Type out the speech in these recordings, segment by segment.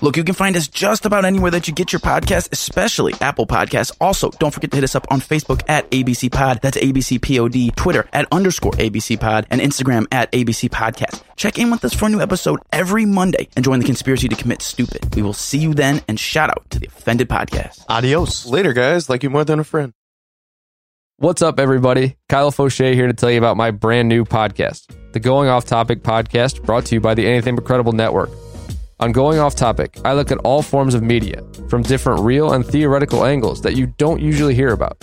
Look, you can find us just about anywhere that you get your podcast, especially Apple Podcasts. Also, don't forget to hit us up on Facebook at ABC Pod. That's ABC POD. Twitter at underscore ABC Pod. And Instagram at ABC Podcast. Check in with us for a new episode every Monday and join the conspiracy to commit stupid. We will see you then and shout out to the Offended Podcast. Adios. Later, guys. Like you more than a friend. What's up, everybody? Kyle Fauché here to tell you about my brand new podcast, the Going Off Topic podcast, brought to you by the Anything But Credible Network. On Going Off Topic, I look at all forms of media from different real and theoretical angles that you don't usually hear about.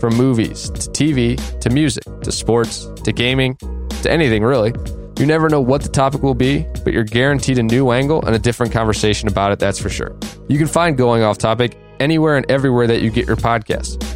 From movies to TV to music to sports to gaming to anything really. You never know what the topic will be, but you're guaranteed a new angle and a different conversation about it, that's for sure. You can find Going Off Topic anywhere and everywhere that you get your podcasts.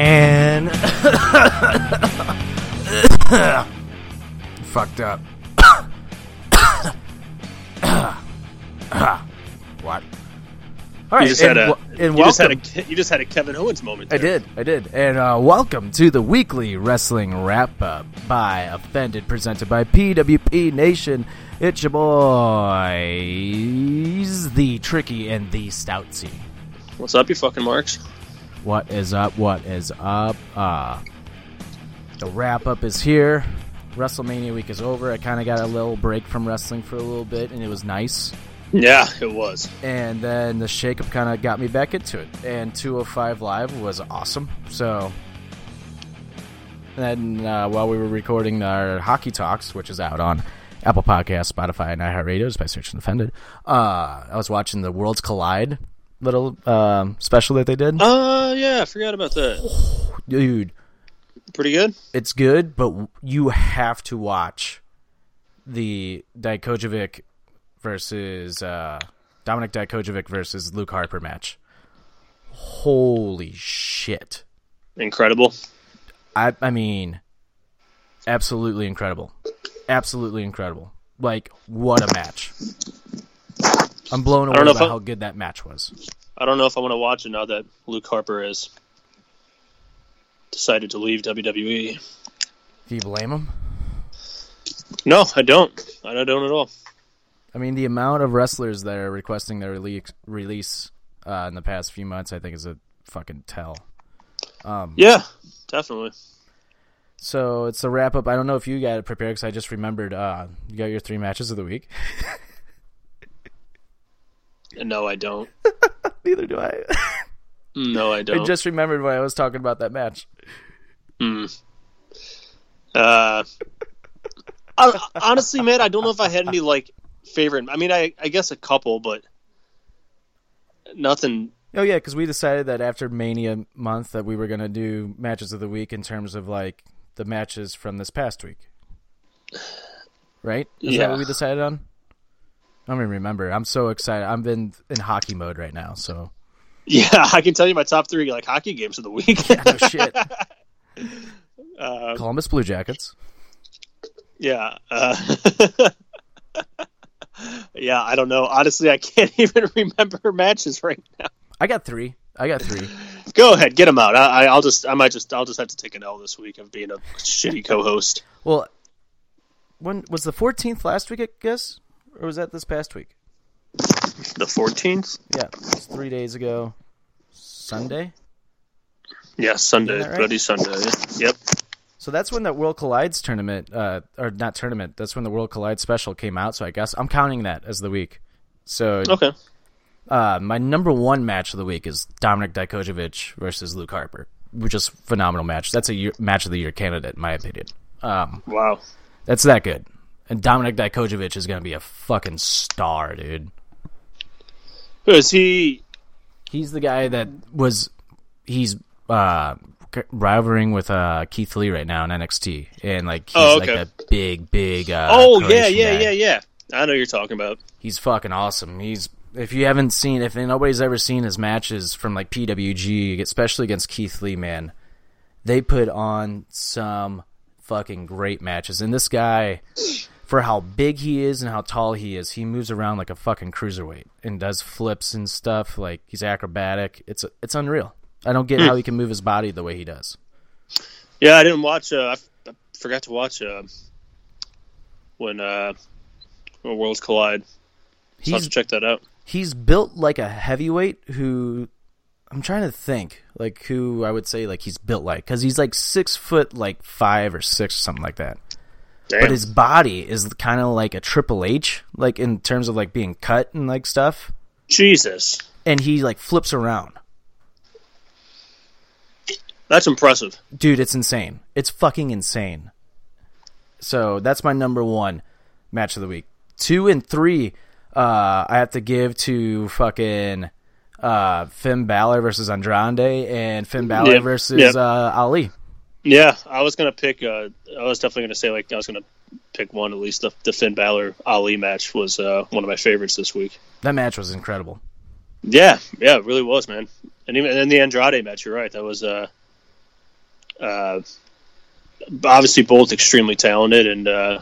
And fucked up. what? All right, You just had and, and you just had welcome. a you just had a Kevin Owens moment. I did, I did, and uh, welcome to the weekly wrestling wrap up by Offended, presented by PWP Nation. It's your boys, the Tricky and the Stoutsy. What's up, you fucking marks? What is up? What is up? Uh, the wrap up is here. WrestleMania week is over. I kind of got a little break from wrestling for a little bit, and it was nice. Yeah, it was. And then the shakeup kind of got me back into it. And 205 Live was awesome. So, and then uh, while we were recording our hockey talks, which is out on Apple Podcasts, Spotify, and iHeartRadio, by searching Offended, uh, I was watching the Worlds Collide little um, special that they did. Uh, yeah, I forgot about that. Dude, Pretty good. it's good, but you have to watch the Dijakovic versus uh, Dominik Dijakovic versus Luke Harper match. Holy shit! Incredible. I I mean, absolutely incredible, absolutely incredible. Like what a match! I'm blown away by I- how good that match was. I don't know if I want to watch it now that Luke Harper has decided to leave WWE. Do you blame him? No, I don't. I don't at all. I mean, the amount of wrestlers that are requesting their release, release uh, in the past few months, I think, is a fucking tell. Yeah, definitely. So it's a wrap up. I don't know if you got it prepared because I just remembered uh, you got your three matches of the week. No, I don't. Neither do I. No, I don't. I just remembered when I was talking about that match. Uh, I, honestly, man, I don't know if I had any like favorite. I mean, I I guess a couple, but nothing. Oh yeah, because we decided that after Mania month that we were gonna do matches of the week in terms of like the matches from this past week. Right? Is that Yeah. what we decided on? I don't even remember. I'm so excited. I'm in in hockey mode right now. So Yeah, I can tell you my top three like hockey games of the week. no shit. Uh, Columbus Blue Jackets. yeah, uh, yeah. yeah, I don't know. Honestly, I can't even remember matches right now. I got three. I got three. Go ahead, get them out. I, I, I'll just, I might just, I'll just have to take an L this week of being a shitty co-host. Well, when was the 14th last week? I guess, or was that this past week? The 14th? Yeah, it was three days ago. Sunday. Yeah, Sunday, right? Bloody Sunday. Yep. So that's when that World Collides tournament, uh, or not tournament. That's when the World Collide special came out. So I guess I'm counting that as the week. So Okay. uh, my number one match of the week is Dominik Dijakovic versus Luke Harper, which is a phenomenal match. That's a year, match of the year candidate, in my opinion. Um, Wow. that's that good. And Dominik Dijakovic is going to be a fucking star, dude. Who is he? He's the guy that was he's uh rivaling with uh Keith Lee right now in NXT and like he's Oh, like a big big uh oh yeah, yeah, guy. yeah, yeah. I know you're talking about. He's fucking awesome. He's if you haven't seen if nobody's ever seen his matches from like PWG, especially against Keith Lee, man, they put on some fucking great matches. And this guy for how big he is and how tall he is, he moves around like a fucking cruiserweight and does flips and stuff. Like he's acrobatic. It's it's unreal. I don't get how he can move his body the way he does. Yeah, I didn't watch. Uh, I, f- I forgot to watch uh, when uh, when Worlds Collide. So I have He's to check that out. he's built like a heavyweight who I'm trying to think like who I would say like he's built like because he's like six foot like five or six something like that. Damn. But his body is kind of like a Triple H, like in terms of like being cut and like stuff. Jesus, And he like flips around, that's impressive. dude. It's insane. It's fucking insane. So that's my number one match of the week. Two and three, uh, I have to give to fucking uh, Finn Balor versus Andrade and Finn Balor Yeah, versus yeah. uh, Ali. Yeah, I was gonna pick. Uh, I was definitely gonna say like I was gonna pick one at least. The, the Finn Balor Ali match was uh, one of my favorites this week. That match was incredible. Yeah, yeah, it really was, man. And even and the Andrade match, you're right. That was uh, uh, obviously both extremely talented and uh,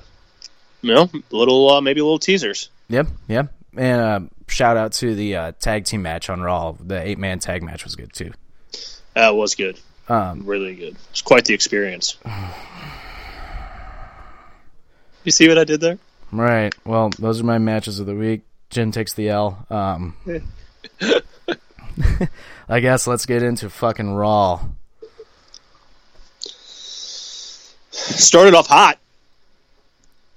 you know, a little uh, maybe a little teasers. Yep, yep. And uh, shout out to the uh, tag team match on Raw. The eight man tag match was good too. That was good, Um, really good. It's quite the experience. You see what I did there? right. Well, those are my matches of the week. Jim takes the L. Um, I guess let's get into fucking Raw. Started off hot.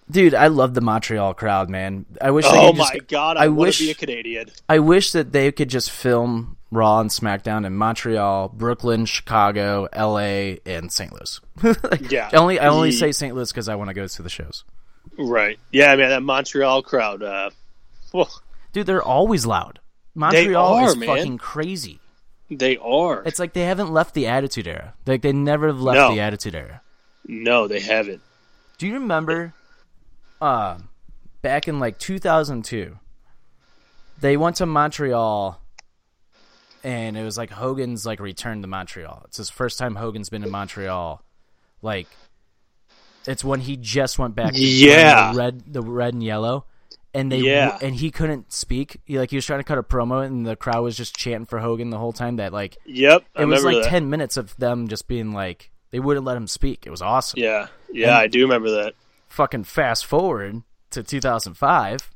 Dude, I love the Montreal crowd, man. I wish. they Oh could just, my god, I, I wish. be a Canadian. I wish that they could just film Raw and SmackDown in Montreal, Brooklyn, Chicago, L.A., and St. Louis. Like, Yeah. I only I only say St. Louis because I want to go to the shows. Right. Yeah, man, that Montreal crowd. Uh, well, Dude, they're always loud. Montreal are, is man. fucking crazy. they are. It's like they haven't left the Attitude Era. Like they never have left No. the Attitude Era. no, they haven't. Do you remember, uh, back in like 2002, they went to Montreal, and it was like Hogan's like return to Montreal. It's his first time Hogan's been in Montreal. Like, it's when he just went back. Yeah. the red, the red and yellow, and they Yeah. and he couldn't speak. He, like he was trying to cut a promo, and the crowd was just chanting for Hogan the whole time. That like Yep, I it was like that. ten minutes of them just being like they wouldn't let him speak. It was awesome Yeah, yeah, I do remember that. fucking fast forward to 2005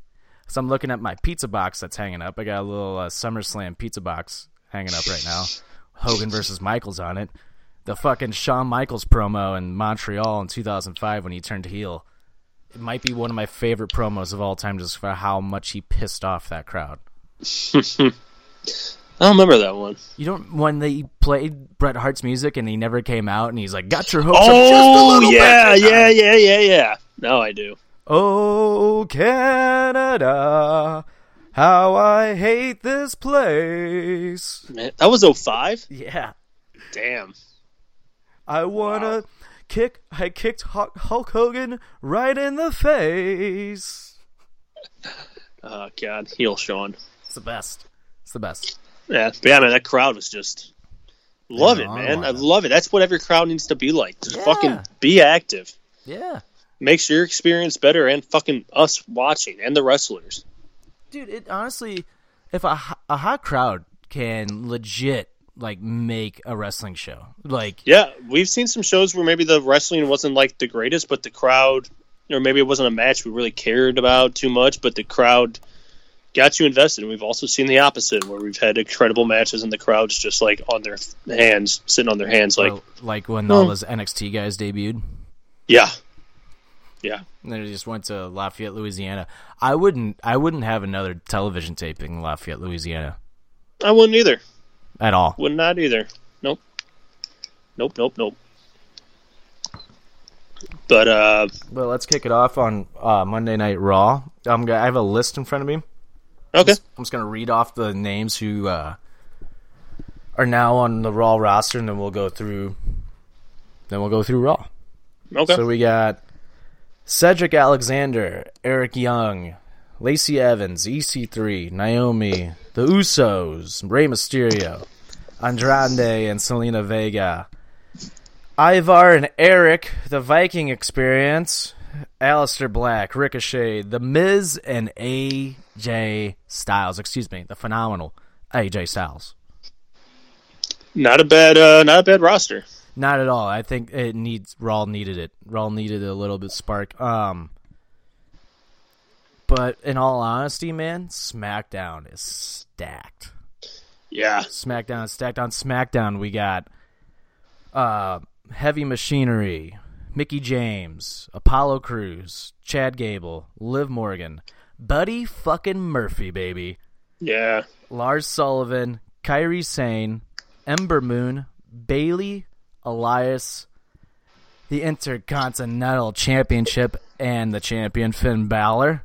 so i'm looking at my pizza box that's hanging up i got a little uh, summerslam pizza box hanging up right now hogan versus michaels on it the fucking shawn michaels promo in montreal in 2005 when he turned heel it might be one of my favorite promos of all time just for how much he pissed off that crowd I don't remember that one. you don't when they played bret hart's music and he never came out and he's like got your hopes up oh, just a Oh little bit yeah, yeah, yeah, yeah, yeah. Now I do. Oh, Canada, how I hate this place. Man, that was 05? Yeah. Damn. I wanna kick, I kicked Hulk Hulk Hogan right in the face. Oh god, heel Shawn. It's the best. It's the best. Yeah, but yeah, man, that crowd was just love it, oh, man. I love it. That's what every crowd needs to be like. Just Yeah. fucking be active. Yeah. Makes your experience better, and fucking us watching and the wrestlers. Dude. It honestly, if a a hot crowd can legit like make a wrestling show, like Yeah, we've seen some shows where maybe the wrestling wasn't like the greatest, but the crowd, or maybe it wasn't a match we really cared about too much, but the crowd got you invested. And we've also seen the opposite, where we've had incredible matches and the crowd's just like on their hands, sitting on their hands, like, well, like when hmm. all those NXT guys debuted. yeah, yeah, And then they just went to Lafayette, Louisiana. I wouldn't. I wouldn't have another television taping in Lafayette, Louisiana, I wouldn't either. at all. Would not either. Nope. Nope. Nope. Nope. But uh, But let's kick it off on uh, Monday Night Raw. I'm gonna, I have a list in front of me. okay. I'm just gonna read off the names who uh, are now on the Raw roster, and then we'll go through. Then we'll go through Raw. Okay. So we got Cedric Alexander, Eric Young, Lacey Evans, EC3, Naomi, The Usos, Rey Mysterio, Andrade, and Zelina Vega. Ivar and Eric, The Viking Experience, Aleister Black, Ricochet, The Miz, and AJ Styles. Excuse me, the phenomenal AJ Styles. not a bad, uh, not a bad roster. Not at all. I think it needs Raw needed it. Raw needed a little bit spark. Um but in all honesty, man, SmackDown is stacked. Yeah. SmackDown is stacked on SmackDown. We got uh Heavy Machinery, Mickie James, Apollo Crews, Chad Gable, Liv Morgan, Buddy fucking Murphy, baby. Yeah. Lars Sullivan, Kairi Sane, Ember Moon, Bayley, Elias, the Intercontinental Championship, and the champion Finn Balor,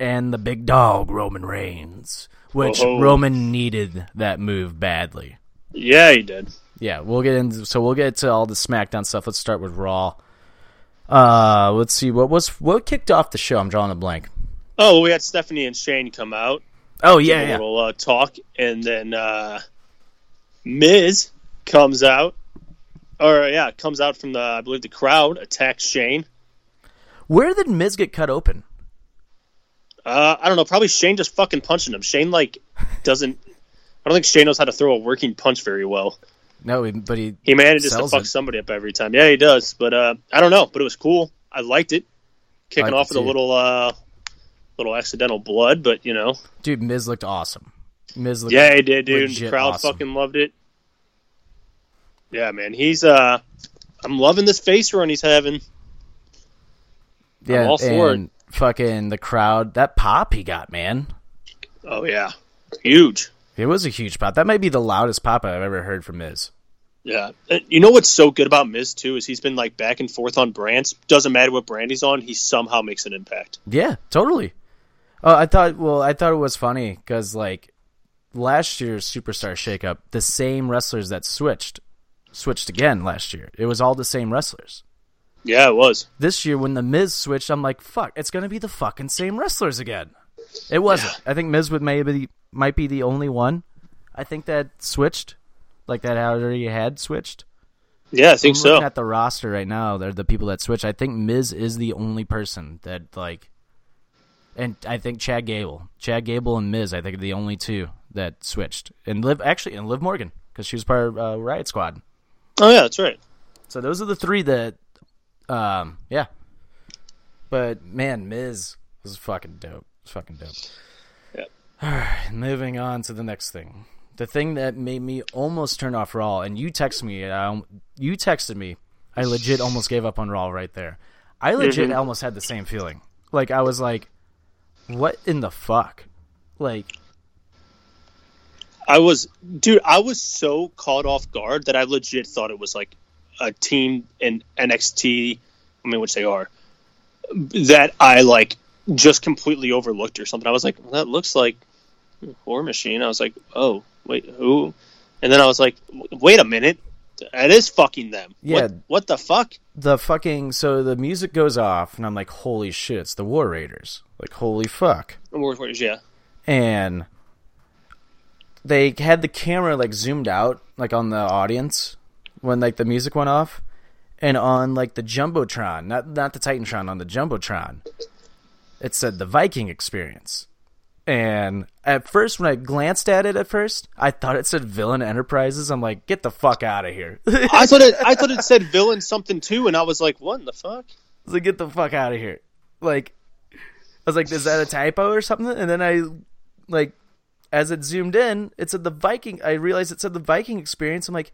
and the big dog Roman Reigns, which Oh. Roman needed that move badly. Yeah, he did. Yeah, we'll get into so we'll get to all the SmackDown stuff. Let's start with Raw. Uh, let's see what was what kicked off the show. I'm drawing a blank. Oh, well, we had Stephanie and Shane come out, Oh yeah, yeah. little uh, talk, and then uh, Miz comes out, or yeah, comes out from the I believe the crowd, attacks Shane. Where did Miz get cut open? Uh, I don't know, probably Shane just fucking punching him. Shane like doesn't. I don't think Shane knows how to throw a working punch very well. No, but he He manages to fuck it. somebody up every time. Yeah, he does. But uh, I don't know. But it was cool. I liked it. Kicking off with a little uh, little accidental blood, but you know, Dude, Miz looked awesome. Miz looked yeah, he did, dude. The crowd awesome. fucking loved it. Yeah, man, he's uh, I'm loving this face run he's having. yeah, all for and fucking the crowd. That pop he got, man. Oh yeah, huge. It was a huge pop. That might be the loudest pop I've ever heard from Miz. Yeah, you know what's so good about Miz too is he's been like back and forth on brands. Doesn't matter what brand he's on, he somehow makes an impact. Yeah, totally. Oh, I thought. Well, I thought it was funny because like last year's Superstar Shakeup, the same wrestlers that switched switched again last year. It was all the same wrestlers. Yeah, it was. This year, when the Miz switched, I'm like, fuck, it's gonna be the fucking same wrestlers again. It wasn't. I think Miz would maybe might be the only one. I think that switched, like that already had switched. Yeah, I think I'm so. looking at the roster right now. They're the people that switch. I think Miz is the only person that like, and I think Chad Gable, Chad Gable and Miz. I think are the only two that switched. And Liv actually and Liv Morgan because she was part of uh, Riot Squad. Oh yeah, that's right. So those are the three that, um, yeah. But man, Miz was fucking dope. It's fucking dope. Yep. All right, moving on to the next thing. The thing that made me almost turn off Raw, and you texted me. I, you texted me. I legit almost gave up on Raw right there. I legit almost had the same feeling. Like I was like, "What in the fuck?" Like I was, dude, I was so caught off guard that I legit thought it was like a team in NXT. I mean, which they are, that I like just completely overlooked or something. I was like, well, that looks like War Machine. I was like, oh, wait, who? And then I was like, wait a minute, it is fucking them. Yeah. What, what the fuck? the fucking so the music goes off, and I'm like, "Holy shit! It's the War Raiders!" Like, holy fuck! The War Raiders, yeah. and they had the camera like zoomed out like on the audience when like the music went off and on like the jumbotron not not the titantron on the jumbotron it said the viking experience And at first, when I glanced at it, at first, I thought it said Villain Enterprises. I'm like, get the fuck out of here. I I thought it. I thought it said villain something too, and I was like, "What in the fuck?" was like, get the fuck out of here. Like, I was like, is that a typo or something? And then I, like, as it zoomed in, it said the Viking. I realized it said the Viking experience. I'm like,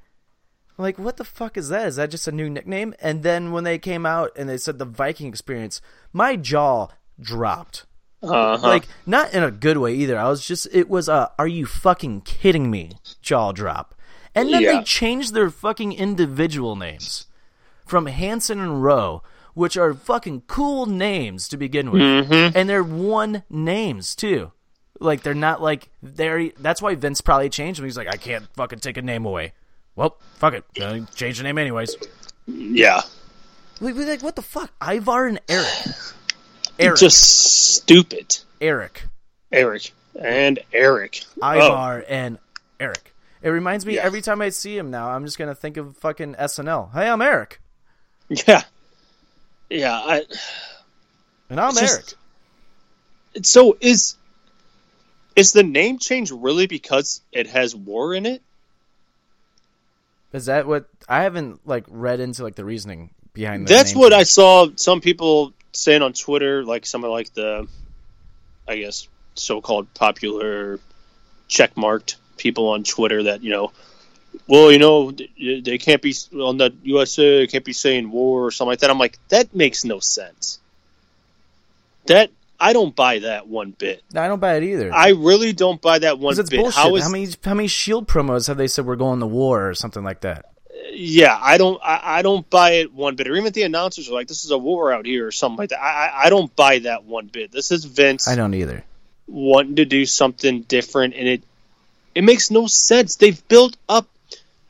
I'm like, what the fuck is that? Is that just a new nickname? And then when they came out and they said the Viking experience, my jaw dropped. Uh-huh. Like, not in a good way either. I was just, it was a, are you fucking kidding me? Jaw drop. And then Yeah. they changed their fucking individual names from Hanson and Rowe, which are fucking cool names to begin with. Mm-hmm. And they're one names too. Like they're not like they're. That's why Vince probably changed him. He's like, I can't fucking take a name away. Well, fuck it, change the name anyways. yeah, We we like what the fuck? Ivar and Eric. Eric. just stupid. Eric. Eric and Eric. Oh, Ivar and Eric. It reminds me Yeah. every time I see him now. I'm just gonna think of fucking SNL. Hey, I'm Eric, yeah, yeah. I, and I'm It's just- Eric. so is is the name change really because it has war in it? Is that what I haven't like read into like the reasoning behind? That's what I saw some people saying on Twitter, like some of like the, I guess, so-called popular checkmarked people on Twitter that you know, well, you know, they they can't be on the USA, can't be saying war or something like that. I'm like, that makes no sense. That I don't buy that one bit. I don't buy it either. I really don't buy that one it's bit. bullshit. How is how many how many Shield promos have they said we're going to war or something like that? yeah, I don't, I, I don't buy it one bit. Or even the announcers are like, "This is a war out here" or something like that. I, I, I don't buy that one bit. This is Vince I don't either. wanting to do something different, and it, it makes no sense. They've built up.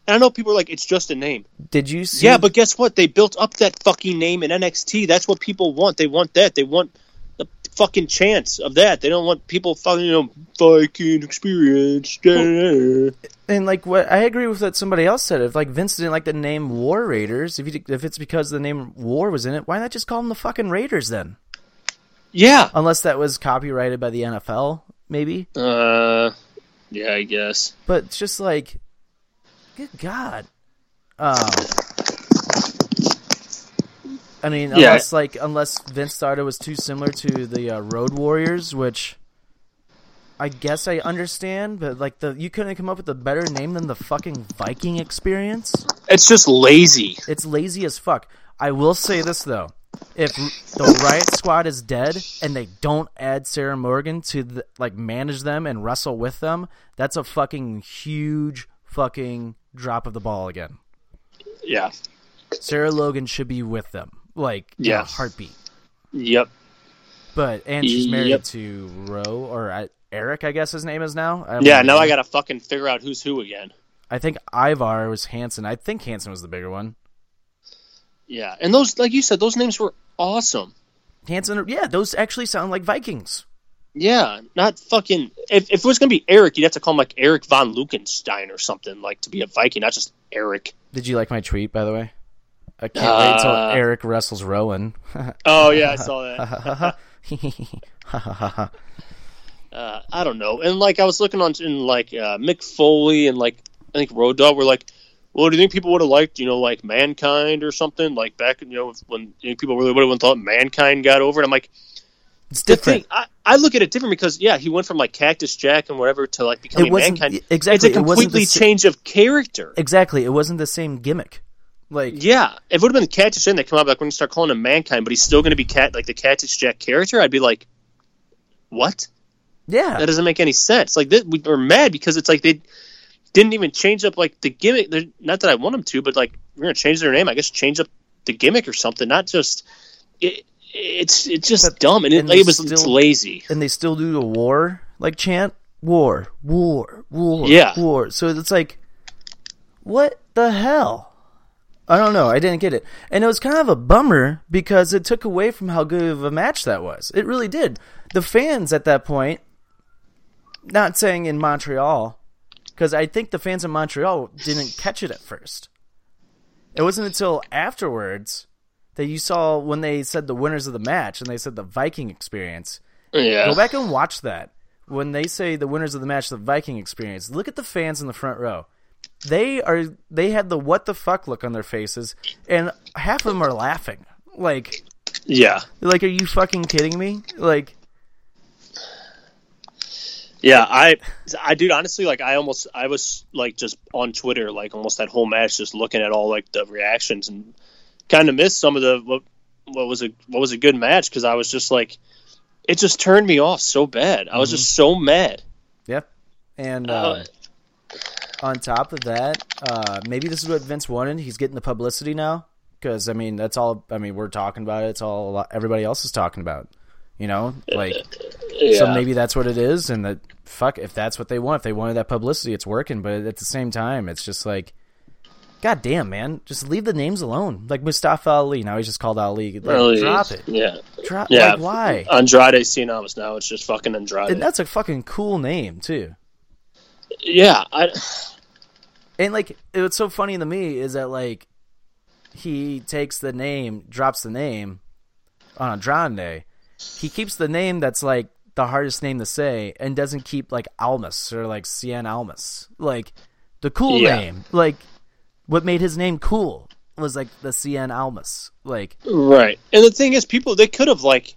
And I know people are like, "It's just a name." Did you see? Yeah, but guess what? They built up that fucking name in NXT. That's what people want. They want that. They want fucking chance of that. They don't want people fucking, you know, Viking experience. and like what I agree with what somebody else said. If like Vince didn't like the name War Raiders, if you, if it's because the name War was in it, why not just call them the fucking Raiders then? Yeah. Unless that was copyrighted by the NFL, maybe. Uh, yeah, I guess. But it's just like, good God. Um, I mean, Yeah. unless like unless Vince thought it was too similar to the uh, Road Warriors, which I guess I understand, but like the you couldn't come up with a better name than the fucking Viking Experience. It's just lazy. It's lazy as fuck. I will say this though. If the Riot Squad is dead and they don't add Sarah Morgan to the, like manage them and wrestle with them, that's a fucking huge fucking drop of the ball again. Yeah. Sarah Logan should be with them, like in a Yeah. heartbeat. Yep. But and she's married Yep. to Rowe or uh, Eric, I guess his name is now. I Yeah. know. Now I gotta fucking figure out who's who again. I think Ivar was Hanson. I think Hanson was the bigger one. Yeah, and those, like you said, those names were awesome. Hanson, yeah, those actually sound like Vikings. Yeah, not fucking. If, if it was gonna be Eric, you'd have to call him like Eric von Lukenstein or something, like to be a Viking, not just Eric. Did you like my tweet, by the way? I can't wait till Uh, Eric wrestles Rowan. Oh yeah, I saw that. uh, I don't know. And like I was looking on in like uh, Mick Foley and like I think Road Dogg were like, well, do you think people would have liked you know like Mankind or something like back you know when you know, people really would have thought Mankind got over it? I'm like, it's the different. thing I, I look at it different because yeah, he went from like Cactus Jack and whatever to like becoming It wasn't- Mankind. exactly, it's a it wasn't the completely change of character. exactly. It wasn't the same gimmick. Like Yeah, if it would have been Cactus Jack, they come out like when you start calling him Mankind, but he's still going to be cat like the Cactus Jack character. I'd be like, what? yeah, That doesn't make any sense. Like this, we are mad because it's like they didn't even change up like the gimmick. They're- Not that I want them to, but like we're gonna change their name. I guess change up the gimmick or something. Not just it. It's it's just But- dumb and it, and they it was it's still- lazy. and they still do the war like chant war, war, war, Yeah. war. So it's like, what the hell? I don't know. I didn't get it, and it was kind of a bummer because it took away from how good of a match that was. It really did. The fans at that point, not saying in Montreal, because I think the fans in Montreal didn't catch it at first. It wasn't until afterwards that you saw when they said the winners of the match and they said the Viking experience. Yeah, Go back and watch that. when they say the winners of the match, the Viking experience. Look at the fans in the front row. They are they had the what the fuck look on their faces, and half of them are laughing. Like, Yeah, like, are you fucking kidding me? Like, yeah. I, I, dude, honestly, like, I almost, I was like just on Twitter, like almost that whole match, just looking at all like the reactions and kind of missed some of the what, what was a what was a good match because I was just like, it just turned me off so bad. I was just so mad. yeah. And uh, Uh, on top of that, uh, maybe this is what Vince wanted. He's getting the publicity now because I mean that's all. I mean we're talking about it. It's all a lot, everybody else is talking about. You know, like yeah. so maybe that's what it is. And that fuck if that's what they want. If they wanted that publicity, it's working. But at the same time, it's just like, god damn, man, just leave the names alone. Like Mustafa Ali, now he's just called Ali. Like, Really, drop it. Yeah, Drop. yeah. Like why? Andrade Cien now. It's just fucking Andrade. And that's a fucking cool name too. Yeah, I, And like, what's so funny to me is that like, he takes the name, drops the name on Andrade. He keeps the name that's like the hardest name to say, and doesn't keep like Almas or like Cien Almas, like the cool Yeah. name. Like, what made his name cool was like the Cien Almas. Like, right. And the thing is, people they could have like.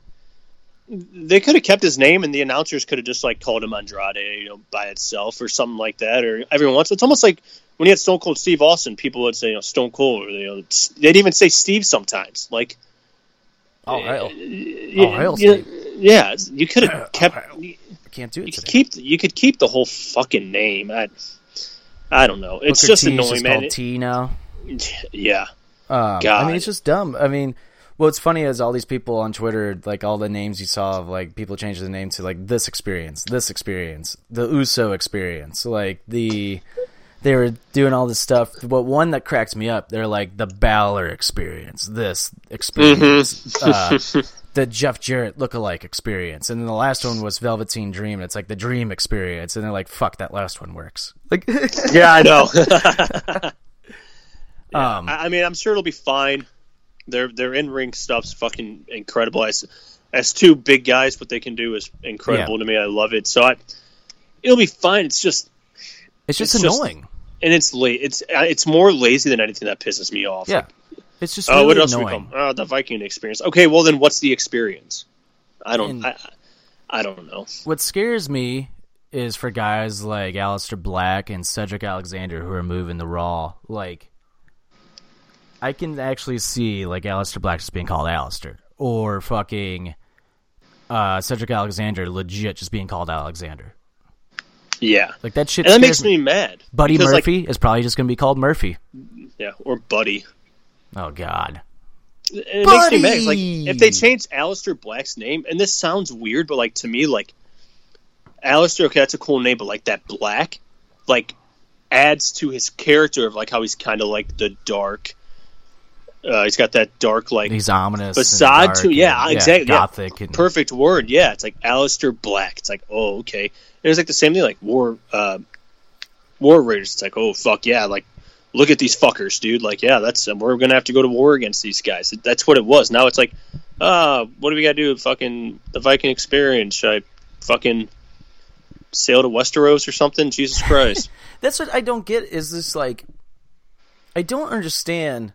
They could have kept his name, and the announcers could have just like called him Andrade, you know, by itself or something like that. Or everyone wants. It's almost like when you had Stone Cold Steve Austin, people would say, you know, Stone Cold, or you know, they'd even say Steve sometimes. Like, oh hell, yeah, hell, yeah, you could have kept. I can't do You it could keep. You could keep the whole fucking name. I, I don't know. It's Booker just T annoying, just man. T now. Yeah. Um, I mean, it's just dumb. I mean, what's funny is all these people on Twitter, like all the names you saw of like people changing the name to like this experience, this experience, the USO experience, like the they were doing all this stuff. But one that cracked me up, they're like the Balor experience, this experience, uh, the Jeff Jarrett lookalike experience, and then the last one was Velveteen Dream. And it's like the Dream experience, and they're like, "Fuck, that last one works." Like, Yeah, I know. um, I I mean, I'm sure it'll be fine. Their their in ring stuff's fucking incredible. As as two big guys, what they can do is incredible Yeah. to me. I love it. So I, it'll be fine. It's just it's just it's just- annoying. and it's late. It's uh, it's more lazy than anything that pisses me off. yeah, it's just Oh, really what else annoying. we call? Oh, the Viking experience. Okay, well then, what's the experience? I don't. And- I, I don't know. what scares me is for guys like Aleister Black and Cedric Alexander who are moving the Raw. Like, I can actually see like Aleister Black just being called Aleister, or fucking uh, Cedric Alexander legit just being called Alexander. Yeah, Like that shit. and that makes me mad. Buddy Because, like, Murphy is probably just gonna be called Murphy. yeah, or Buddy. Oh God. It makes me mad. Like if they change Aleister Black's name, and this sounds weird, but like to me, like Aleister, okay, that's a cool name, but like that Black, like adds to his character of like how he's kind of like the dark. Uh, he's got that dark like He's ominous. facade to yeah, and- exactly yeah. Gothic. and, perfect word. Yeah, it's like Aleister Black. It's like oh okay, and it's like the same thing like War uh, War Raiders. It's like oh fuck yeah, like look at these fuckers, dude. Like yeah, that's we're gonna have to go to war against these guys. That's what it was. Now it's like uh, what do we got to do? Fucking the Viking experience. Should I fucking sail to Westeros or something? Jesus Christ. That's what I don't get is this like I don't understand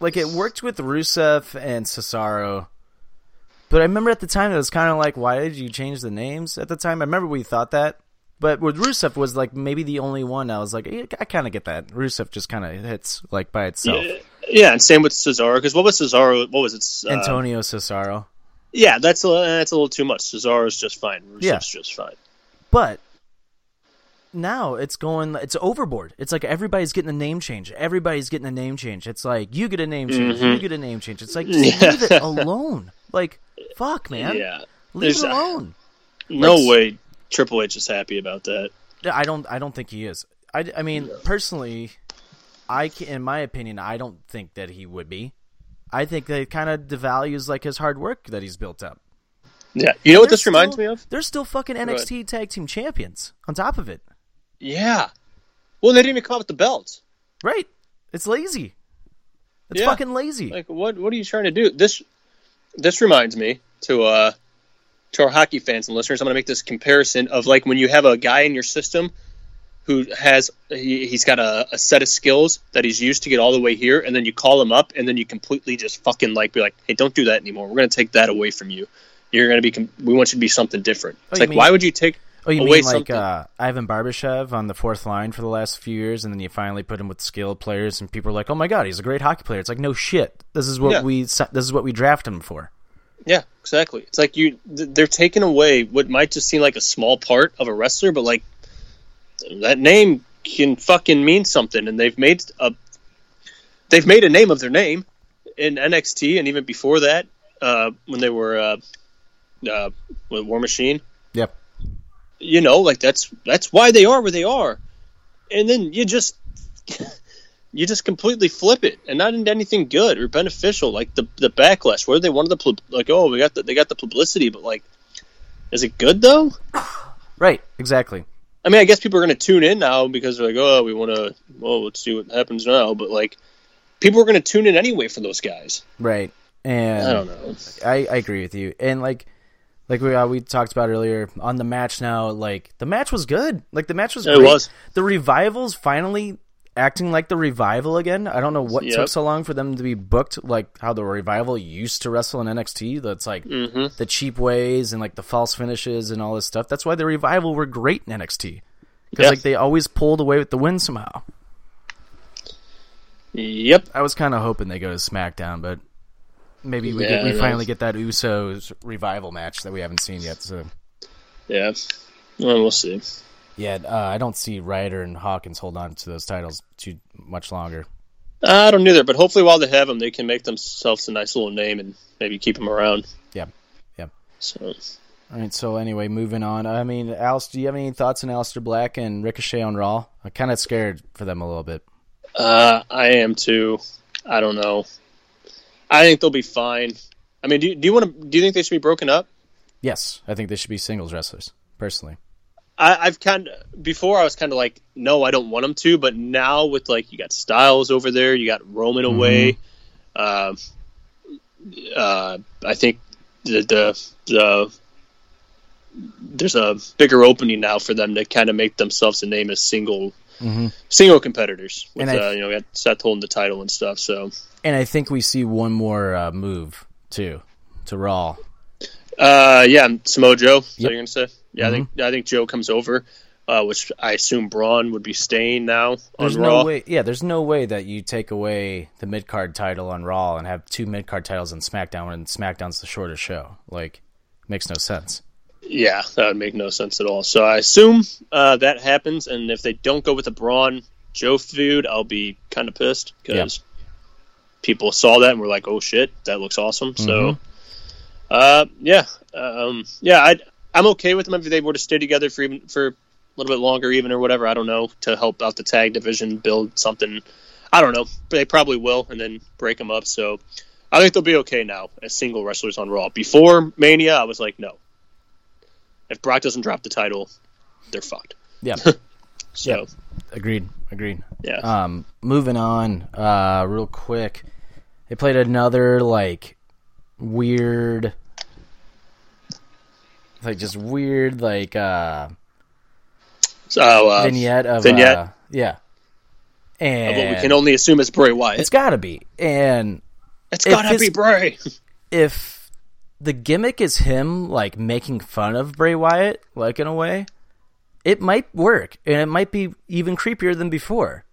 like it worked with Rusev and Cesaro. But I remember at the time it was kind of like why did you change the names at the time? I remember we thought that. But with Rusev was like maybe the only one I was like I kind of get that. Rusev just kind of hits like by itself. yeah, and same with Cesaro. Because what was Cesaro? What was it? Uh, Antonio Cesaro. Yeah, that's a that's a little too much. Cesaro's just fine. Rusev's Yeah. just fine. But now it's going it's overboard. It's like everybody's getting a name change. Everybody's getting a name change. It's like you get a name change, you mm-hmm. get a name change. It's like Yeah. leave it alone. Like fuck, man. Yeah. Leave There's- it alone. No Let's- way Triple H is happy about that. I don't I don't think he is. I, I mean, personally, I ca- in my opinion, I don't think that he would be. I think that it kind of devalues like his hard work that he's built up. Yeah. You know what They're this reminds me of? They're still fucking NXT tag team champions on top of it. Yeah. Well, they didn't even come up with the belts. Right. It's lazy. It's Yeah. fucking lazy. Like, what? What are you trying to do? This, this reminds me to uh, to our hockey fans and listeners, I'm going to make this comparison of like when you have a guy in your system who has he, he's got a, a set of skills that he's used to get all the way here, and then you call him up, and then you completely just fucking like be like, hey, don't do that anymore. We're going to take that away from you. You're going to be. We want you to be something different. It's you like, mean- why would you take? Oh, you mean like uh, Ivan Barbashev on the fourth line for the last few years, and then you finally put him with skilled players, and people are like, "Oh my god, he's a great hockey player." It's like, no shit. This is what Yeah. we this is what we drafted him for. Yeah, exactly. It's like you they're taking away what might just seem like a small part of a wrestler, but like that name can fucking mean something, and they've made a they've made a name of their name in NXT, and even before that, uh, when they were uh, uh, with War Machine. Yep. You know, like that's that's why they are where they are, and then you just. You just completely flip it, and not into anything good or beneficial. Like the the backlash, where they wanted the like, oh, we got the, they got the publicity, but like, is it good though? Right. Exactly. I mean, I guess people are going to tune in now because they're like, oh, we want to, well, let's see what happens now. But like, people are going to tune in anyway for those guys. Right. And I don't know. I, I agree with you. And like like we uh, we talked about earlier on the match now, like the match was good. Like the match was It great. was. The revival's finally acting like the revival again. I don't know what Yep. took so long for them to be booked like how the revival used to wrestle in NXT. That's like Mm-hmm. the cheap ways and like the false finishes and all this stuff. That's why the revival were great in NXT. Because Yeah. like they always pulled away with the win somehow. Yep. I was kind of hoping they go to SmackDown, but maybe we Yeah, get, we finally get that Usos revival match that we haven't seen yet. So Yeah. Well, we'll see. yeah, uh, I don't see Ryder and Hawkins hold on to those titles too much longer. I don't either, but hopefully while they have them, they can make themselves a nice little name and maybe keep them around. Yeah, yeah. So All right. So anyway, moving on. I mean, Alice, do you have any thoughts on Aleister Black and Ricochet on Raw? I'm kind of scared for them a little bit. uh, I am too. I don't know. I think they'll be fine. I mean, do you, do you want to? Do you think they should be broken up? Yes, I think they should be singles wrestlers. Personally, I, I've kind of before I was kind of like, no, I don't want them to, but now with like you got Styles over there, you got Roman away. Um uh, I think the, the the there's a bigger opening now for them to kind of make themselves a name as single single competitors. With And I- uh, you know, we got Seth holding the title and stuff. So and I think we see one more uh, move too to Raw. uh, yeah, Samoa Joe. Is that Yep. what you're gonna say? Yeah, I think I think Joe comes over. Uh, which I assume Braun would be staying now on There's Raw. way. Yeah, there's no way that you take away the mid card title on Raw and have two mid card titles on SmackDown when SmackDown's the shortest show. Like, makes no sense. Yeah, that would make no sense at all. So I assume uh, that happens, and if they don't go with the Braun Joe feud, I'll be kind of pissed because people saw that and were like, "Oh shit, that looks awesome." So, uh, yeah, um, yeah, I I'm okay with them if they were to stay together for even for a little bit longer, even or whatever. I don't know to help out the tag division, build something. I don't know. They probably will, and then break them up. So. I think they'll be okay now as single wrestlers on Raw. Before Mania, I was like, no, if Brock doesn't drop the title, they're fucked. Yeah, So agreed. Agreed. yeah, Um, moving on, uh, real quick. They played another like weird, like just weird like uh so uh, vignette of vignette? uh, yeah, and what we can only assume is Bray Wyatt. it's got to be. And it's gotta be Bray. if the gimmick is him like making fun of Bray Wyatt, like in a way, it might work, and it might be even creepier than before.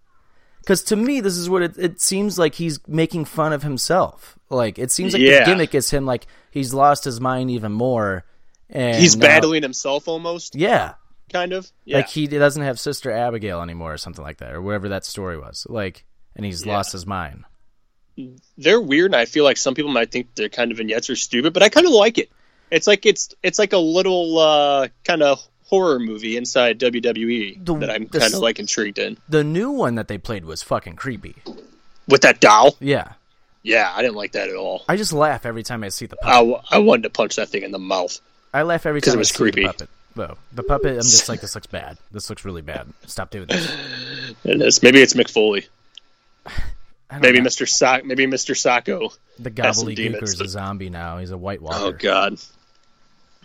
Because to me, this is what it, it seems like he's making fun of himself. Like it seems like Yeah. the gimmick is him like he's lost his mind even more, and He's now- battling himself almost, Yeah, kind of. Yeah, like he doesn't have Sister Abigail anymore, or something like that, or whatever that story was. Like, and he's Yeah. lost his mind. They're weird, and I feel like some people might think their kind of vignettes are stupid, but I kind of like it. It's like it's it's like a little uh, kind of horror movie inside WWE The- that I'm kind of like intrigued in. The new one that they played was fucking creepy. With that doll, Yeah, yeah, I didn't like that at all. I just laugh every time I see the puppet. I, I wanted to punch that thing in the mouth. I laugh every time it was I see creepy. the puppet. Well, the puppet, I'm just like, this looks bad. This looks really bad. Stop doing this. It's, maybe it's McFoley, maybe know. Mr. Sock, maybe Mr. Socko. the gobbledygooker's demons. a zombie now. He's a White Walker. Oh God,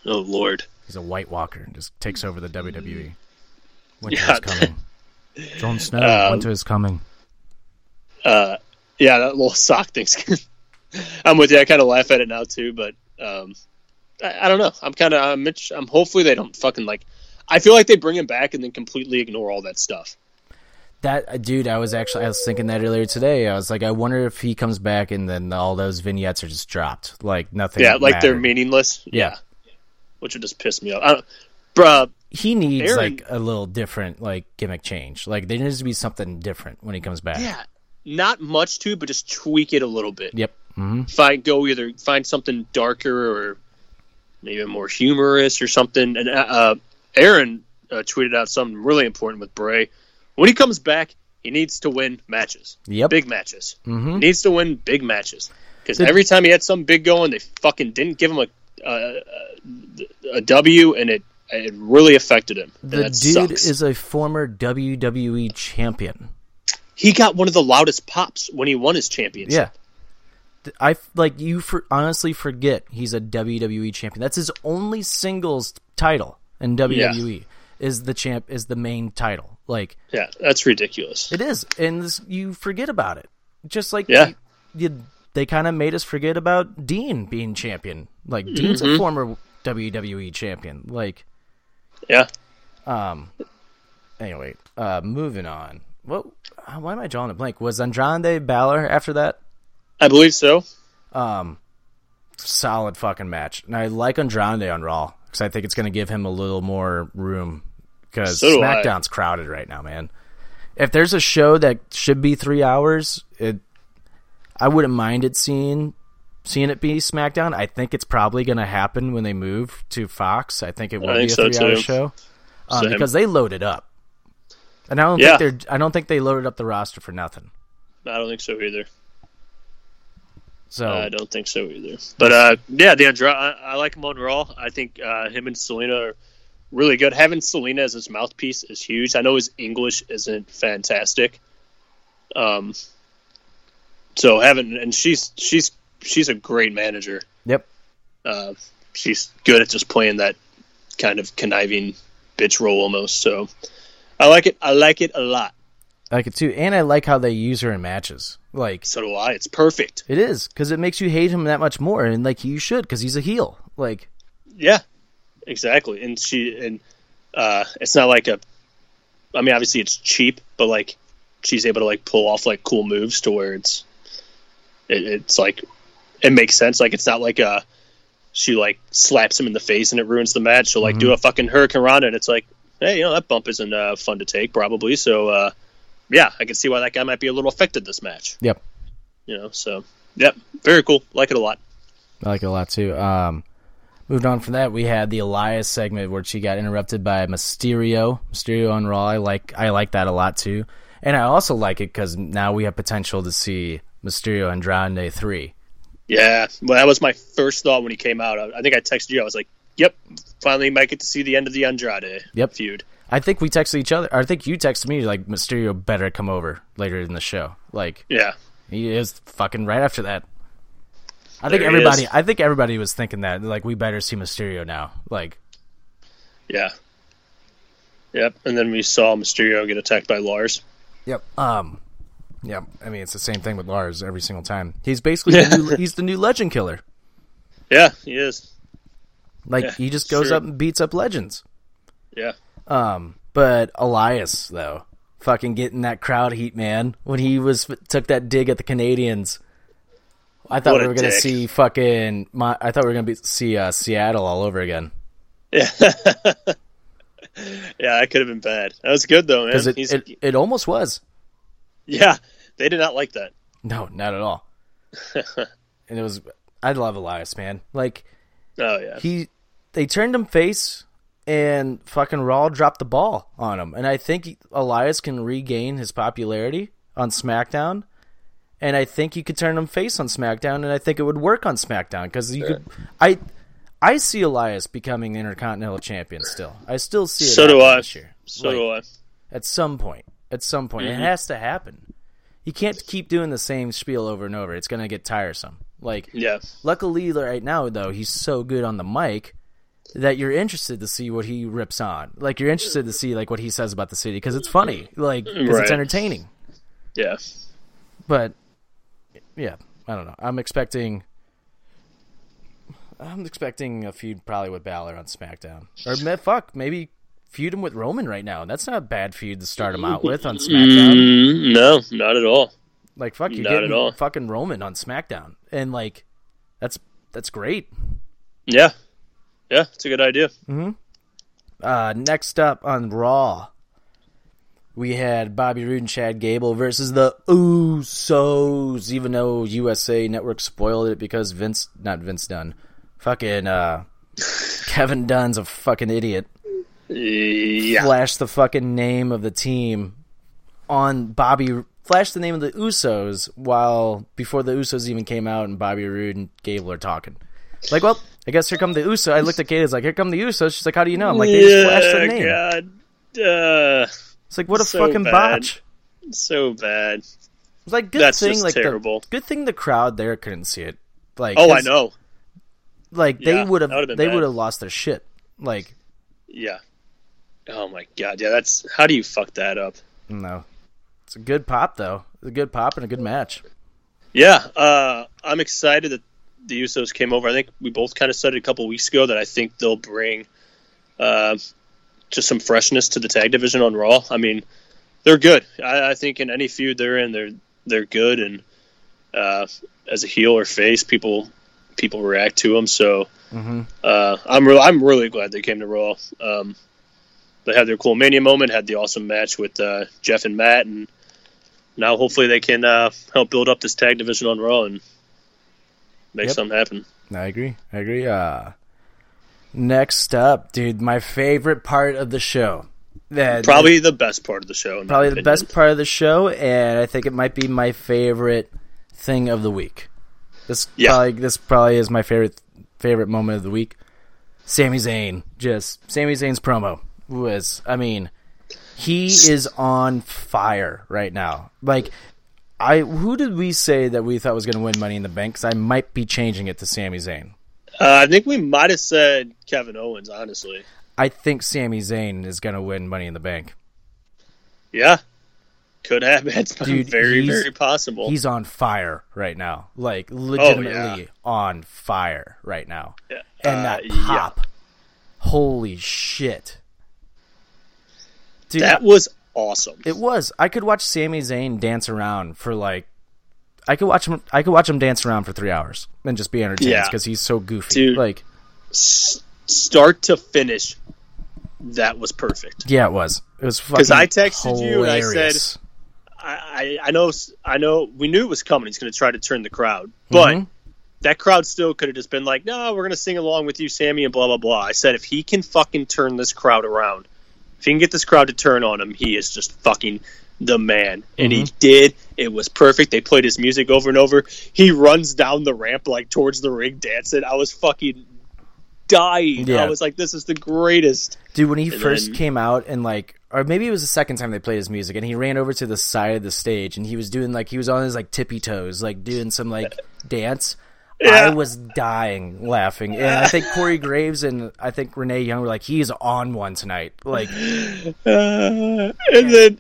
Oh Lord. He's a White Walker and just takes over the WWE. Winter Yeah. is coming. Jon Snow, Um, winter is coming. Uh, yeah, that little sock thing's. I'm with you. I kind of laugh at it now too, but um, I, I don't know. I'm kind of. I'm, itch- I'm. Hopefully they don't fucking like. I feel like they bring him back and then completely ignore all that stuff. That uh, dude, I was actually I was thinking that earlier today. I was like, I wonder if he comes back and then all those vignettes are just dropped, like nothing. Yeah, like they're meaningless. Yeah. which would just piss me off. Bruh, He needs Aaron- like a little different like gimmick change. Like there needs to be something different when he comes back. yeah, not much to, but just tweak it a little bit. Yep. hmm Find go either find something darker or maybe more humorous or something. And uh, uh, Aaron uh, tweeted out something really important with Bray. When he comes back, he needs to win matches. Yep. big matches. Mhm. He needs to win big matches because The- every time he had something big going, they fucking didn't give him a a, a W, and it it really affected him. And The dude sucks. is a former WWE champion. he got one of the loudest pops when he won his championship. Yeah. I like you for honestly forget he's a WWE champion. That's his only singles title in WWE. Is the champ is the main title. Like Yeah, that's ridiculous. it is, and this, you forget about it. Just like Yeah. you, you- they kind of made us forget about Dean being champion. Like Dean's Mm-hmm. a former WWE champion. Like Yeah, um. Anyway, uh, moving on. What? Why am I drawing a blank? Was Andrade Balor after that? I believe so. Um, solid fucking match, and I like Andrade on Raw because I think it's going to give him a little more room because So do I. SmackDown's crowded right now, man. If there's a show that should be three hours, it I wouldn't mind it seeing seeing it be SmackDown. I think it's probably going to happen when they move to Fox. I think it will I be a think so, three hour show um, because they loaded up, and I don't Yeah. think they're I don't think they loaded up the roster for nothing. I don't think so either. So I don't think so either. But uh, yeah, the Andra- I, I like him on Raw. I think uh, him and Zelina are really good. Having Zelina as his mouthpiece is huge. I know his English isn't fantastic. Um, so having and she's she's she's a great manager. yep. Uh, she's good at just playing that kind of conniving bitch role almost. So I like it. I like it a lot. I like it too, and I like how they use her in matches. Like So do I. It's perfect. it is because it makes you hate him that much more, and like you should because he's a heel. Like Yeah, exactly. And she and uh, it's not like a. I mean, obviously it's cheap, but like she's able to like pull off like cool moves to where it's it, it's like it makes sense. Like it's not like a she like slaps him in the face and it ruins the match. She'll like do a fucking hurricanrana and it's like, hey, you know that bump isn't uh, fun to take probably. So uh, yeah, I can see why that guy might be a little affected this match. yep, You know, so yep, very cool. Like it a lot. I like it a lot too. Um, moved on from that, we had the Elias segment where she got interrupted by Mysterio. Mysterio on Raw. I like I like that a lot too, and I also like it because now we have potential to see Mysterio Andrade three. Yeah, well, that was my first thought when he came out. I, I think I texted you. I was like, "Yep, finally might get to see the end of the Andrade Yep. feud." I think we texted each other. Or I think you texted me like Mysterio better come over later in the show. Like Yeah, He is fucking right after that. I think There everybody. I think everybody was thinking that. Like, we better see Mysterio now. Like, yeah, yep. And then we saw Mysterio get attacked by Lars. yep. Um, yeah. I mean, it's the same thing with Lars every single time. He's basically the new, he's the new Legend Killer. Yeah, he is. Like, Yeah, he just goes up and beats up legends. Yeah, Um, but Elias though, fucking getting that crowd heat, man. When he was took that dig at the Canadians, I thought What we were gonna dick. see fucking. My, I thought we were gonna be, see uh, Seattle all over again. yeah, yeah. That could have been bad. That was good though, man. It, it it almost was. yeah, they did not like that. No, not at all. and it was. I love Elias, man. Like Oh yeah, he, they turned him face, and fucking Raw dropped the ball on him. And I think Elias can regain his popularity on SmackDown. And I think you could turn him face on SmackDown, and I think it would work on SmackDown because you could. I, I see Elias becoming the Intercontinental Champion still. I still see it. so do I. This year. So Like, do I. at some point. At some point, Mm-hmm. it has to happen. You can't keep doing the same spiel over and over. It's gonna get tiresome. Like, Yeah, luckily right now though, he's so good on the mic that you're interested to see what he rips on. Like you're interested to see like what he says about the city because it's funny, like because Right. it's entertaining. Yes. But yeah, I don't know. I'm expecting. I'm expecting a feud probably with Balor on SmackDown, or fuck, maybe feud him with Roman right now. That's not a bad feud to start him out with on SmackDown. Mm, no, not at all. Like fuck, you Not at getting all. fucking Roman on SmackDown, and like that's that's great. Yeah. Yeah, it's a good idea. Uh, next up on Raw, we had Bobby Roode and Chad Gable versus the Usos. Even though USA Network spoiled it because Vince, not Vince Dunn, fucking uh, Kevin Dunn's a fucking idiot. Yeah. Flash the fucking name of the team on Bobby. Flash the name of the Usos while before the Usos even came out and Bobby Roode and Gable are talking. Like, well, I guess here come the Usos. I looked at Kate. It's like, here come the Usos. She's like, how do you know? I'm like, they just flashed their name. God. Uh, It's like what a So fucking bad. botch. so bad. It's like good That's thing like terrible. the good thing the crowd there couldn't see it. Like Oh, I know. Like they Yeah, would have they would have lost their shit. Like Yeah. Oh my god. Yeah, that's how do you fuck that up? no, it's a good pop though. It's a good pop and a good match. Yeah, uh, I'm excited that the Usos came over. I think we both kind of said it a couple weeks ago that I think they'll bring uh, just some freshness to the tag division on Raw. I mean, they're good. I, I think in any feud they're in, they're they're good, and uh, as a heel or face, people people react to them. So uh, I'm re- I'm really glad they came to Raw. Um, they had their cool Mania moment, had the awesome match with uh, Jeff and Matt, and now hopefully they can uh, help build up this tag division on Raw and make Yep. something happen. I agree. I agree. Uh, next up, dude, my favorite part of the show. That Probably the best part of the show. probably the best part of the show, and I think it might be my favorite thing of the week. This Yeah. probably this probably is my favorite favorite moment of the week. Sami Zayn, just Sami Zayn's promo was, I mean, he is on fire right now. Like, I who did we say that we thought was going to win Money in the Bank? Because I might be changing it to Sami Zayn. Uh, I think we might have said Kevin Owens. Honestly, I think Sami Zayn is going to win Money in the Bank. yeah, could happen. It's Dude, very very possible. He's on fire right now. Like legitimately on fire right now. Yeah. And Uh, that yeah. pop. Holy shit. Dude, That was awesome. it was. I could watch Sami Zayn dance around for like I could watch him I could watch him dance around for 3 hours and just be entertained Yeah. cuz he's so goofy. Dude. Like S- start to finish, that was perfect. yeah, it was. It was fucking 'Cause I texted you and I said- hilarious. I, I, I know I know we knew it was coming. He's going to try to turn the crowd, but Mhm. that crowd still could have just been like, "No, we're going to sing along with you, Sami," and blah blah blah. I said if he can fucking turn this crowd around, if he can get this crowd to turn on him, he is just fucking the man. And he did. It was perfect. They played his music over and over. He runs down the ramp like towards the ring dancing. I was fucking dying. Yeah. I was like, "This is the greatest." Dude, when he And first then- came out and like, or maybe it was the second time they played his music, and he ran over to the side of the stage and he was doing like he was on his like tippy toes, like doing some like dance. I was dying laughing, and I think Corey Graves and I think Renee Young were like, "He's on one tonight." Like, Uh, and then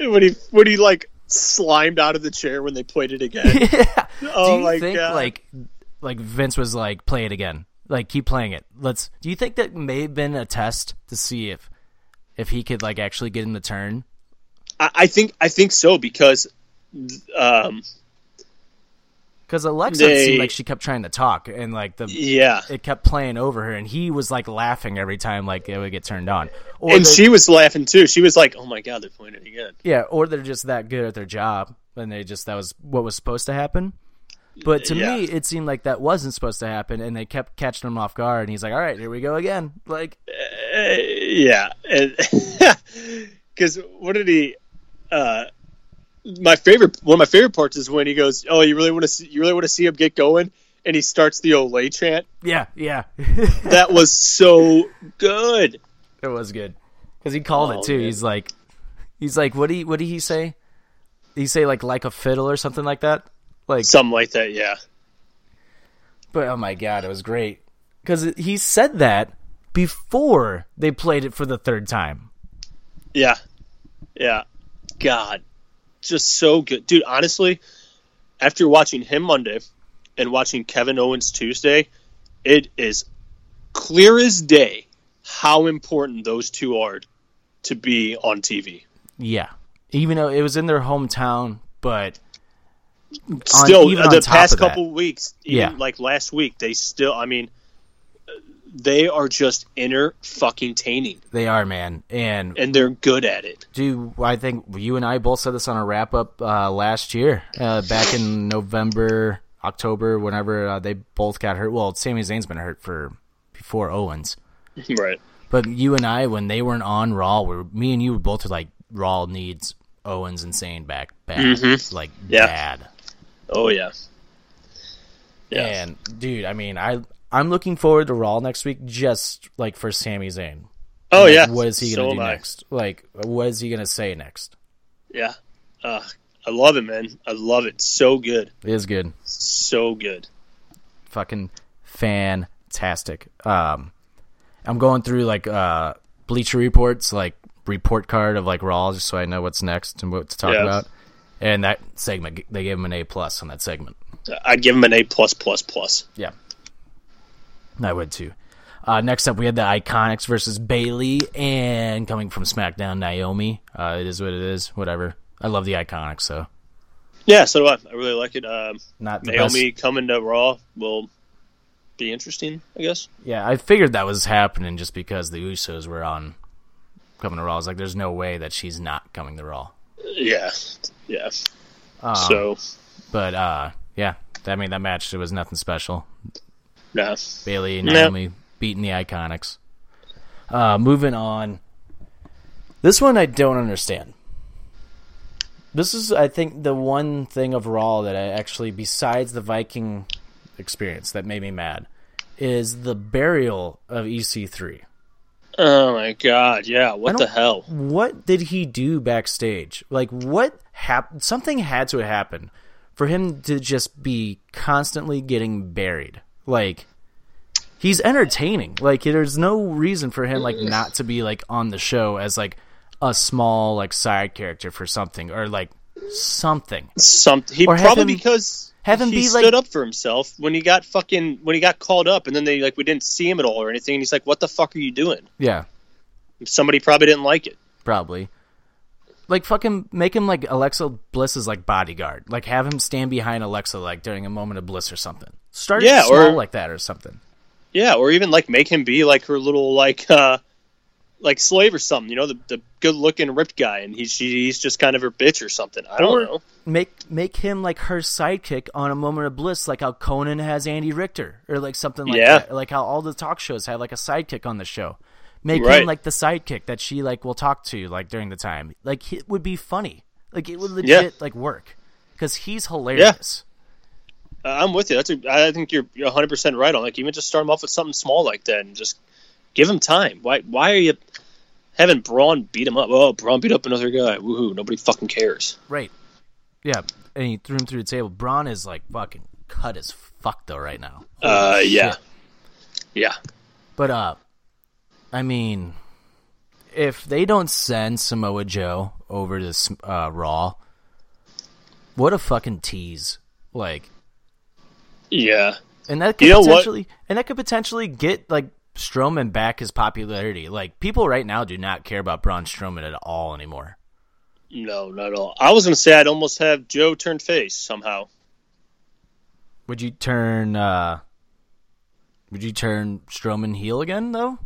when he when he like slimed out of the chair when they played it again. Oh do you my think god! like like Vince was like, "Play it again, like keep playing it." Let's. Do you think that may have been a test to see if if he could like actually get in the turn? I, I think I think so because um Because Alexa They- seemed like she kept trying to talk, and like the yeah. it kept playing over her, and he was like laughing every time like it would get turned on. Or And she was laughing too. She was like, "Oh my god, they're playing it again." yeah, or they're just that good at their job, and they just that was what was supposed to happen. But to Yeah. me, it seemed like that wasn't supposed to happen, and they kept catching him off guard. And he's like, "All right, here we go again." Like, Uh, yeah, because what did he? Uh, my favorite, one of my favorite parts is when he goes, "Oh, you really want to see? You really want to see him get going?" And he starts the Olé chant. yeah, yeah, That was so good. it was good because he called Oh, it too. man. He's like, he's like, what do he, what did he say? He say like like a fiddle or something like that. Like Something like that. Yeah. But oh my god, it was great because he said that before they played it for the third time. Yeah. Yeah. God. Just so good. Dude, honestly, after watching him Monday and watching Kevin Owens Tuesday, it is clear as day how important those two are to be on TV. Yeah, even though it was in their hometown, but on- Still, the past of that- couple weeks, even Yeah. like last week, they still, I mean, they are just inner fucking taining, they are man, and and they're good at it. Dude, I think you and I both said this on a wrap up uh, last year, uh, back in November, October, whenever uh, they both got hurt. Well, Sami Zayn's been hurt for before Owens, Right. but you and I, when they weren't on Raw, were me and you were both like Raw needs Owens and Zayn back bad, like Yeah. bad. Oh, yeah. Yeah. And dude, I mean, I I'm looking forward to Raw next week, just like for Sami Zayn. oh, Like, yeah. what is he gonna do am I. next? Like, what is he gonna say next? Yeah. Uh, I love it, man. I love it. So good. It is good. So good. fucking fantastic. Um, I'm going through like uh, Bleacher reports, like report card of like Raw, just so I know what's next and what to talk Yeah. about. And that segment, they gave him an A plus on that segment. I'd give him an A plus plus plus. Yeah, I would too. Uh, next up, we had the Iconics versus Bayley, and coming from SmackDown, Naomi. Uh, it is what it is. Whatever. I love the Iconics, so Yeah, so do I. I really like it. Um, not Naomi best. coming to Raw will be interesting, I guess. Yeah, I figured that was happening just because the Usos were on coming to Raw. I was like, there's no way that she's not coming to Raw. Yeah, yeah. Um, so, But uh, yeah, I mean that match it was nothing special. Nah. Bayley and. Naomi beating the Iconics. Uh, moving on. This one I don't understand. This is, I think, the one thing of Raw that I actually, besides the Viking experience, that made me mad, is the burial of EC3. Oh my god, yeah. What the hell? what did he do backstage? Like, what happened? Something had to happen for him to just be constantly getting buried. Like, he's entertaining. Like, there's no reason for him like mm. not to be like on the show as like a small like side character for something or like something. Something. he Or probably him- because have him he be, stood like- up for himself when he got fucking when he got called up, and then they like we didn't see him at all or anything. And he's like, "What the fuck are you doing?" Yeah, Somebody probably didn't like it. probably. Like fucking make him like Alexa Bliss's like bodyguard. Like have him stand behind Alexa like during a moment of bliss or something. Start Yeah, small or- like that or something. Yeah, or even like make him be like her little like uh like slave or something. You know, the the good looking ripped guy, and he's he's just kind of her bitch or something. I don't Or- know. make make him like her sidekick on a moment of bliss, like how Conan has Andy Richter, or like something like Yeah. that. Like how all the talk shows have like a sidekick on the show. Make Right. him like the sidekick that she like will talk to like during the time. Like it would be funny. Like it would legit like work because he's hilarious. Uh, I'm with you. That's a, I think you're you're 100 percent right on. Like even just start him off with something small like that, and just give him time. Why why are you having Braun beat him up? Oh, Braun beat up another guy. Woohoo! Nobody fucking cares. Right. Yeah, and he threw him through the table. Braun is like fucking cut as fuck though right now. Uh, yeah, shit. yeah. But uh, I mean, if they don't send Samoa Joe over to uh, Raw, what a fucking tease! Like, Yeah. and that could You potentially, and that could potentially get like Strowman back his popularity. Like, people right now do not care about Braun Strowman at all anymore. No, not at all. I was gonna say I'd almost have Joe turn face somehow. Would you turn? uh Would you turn Strowman heel again though?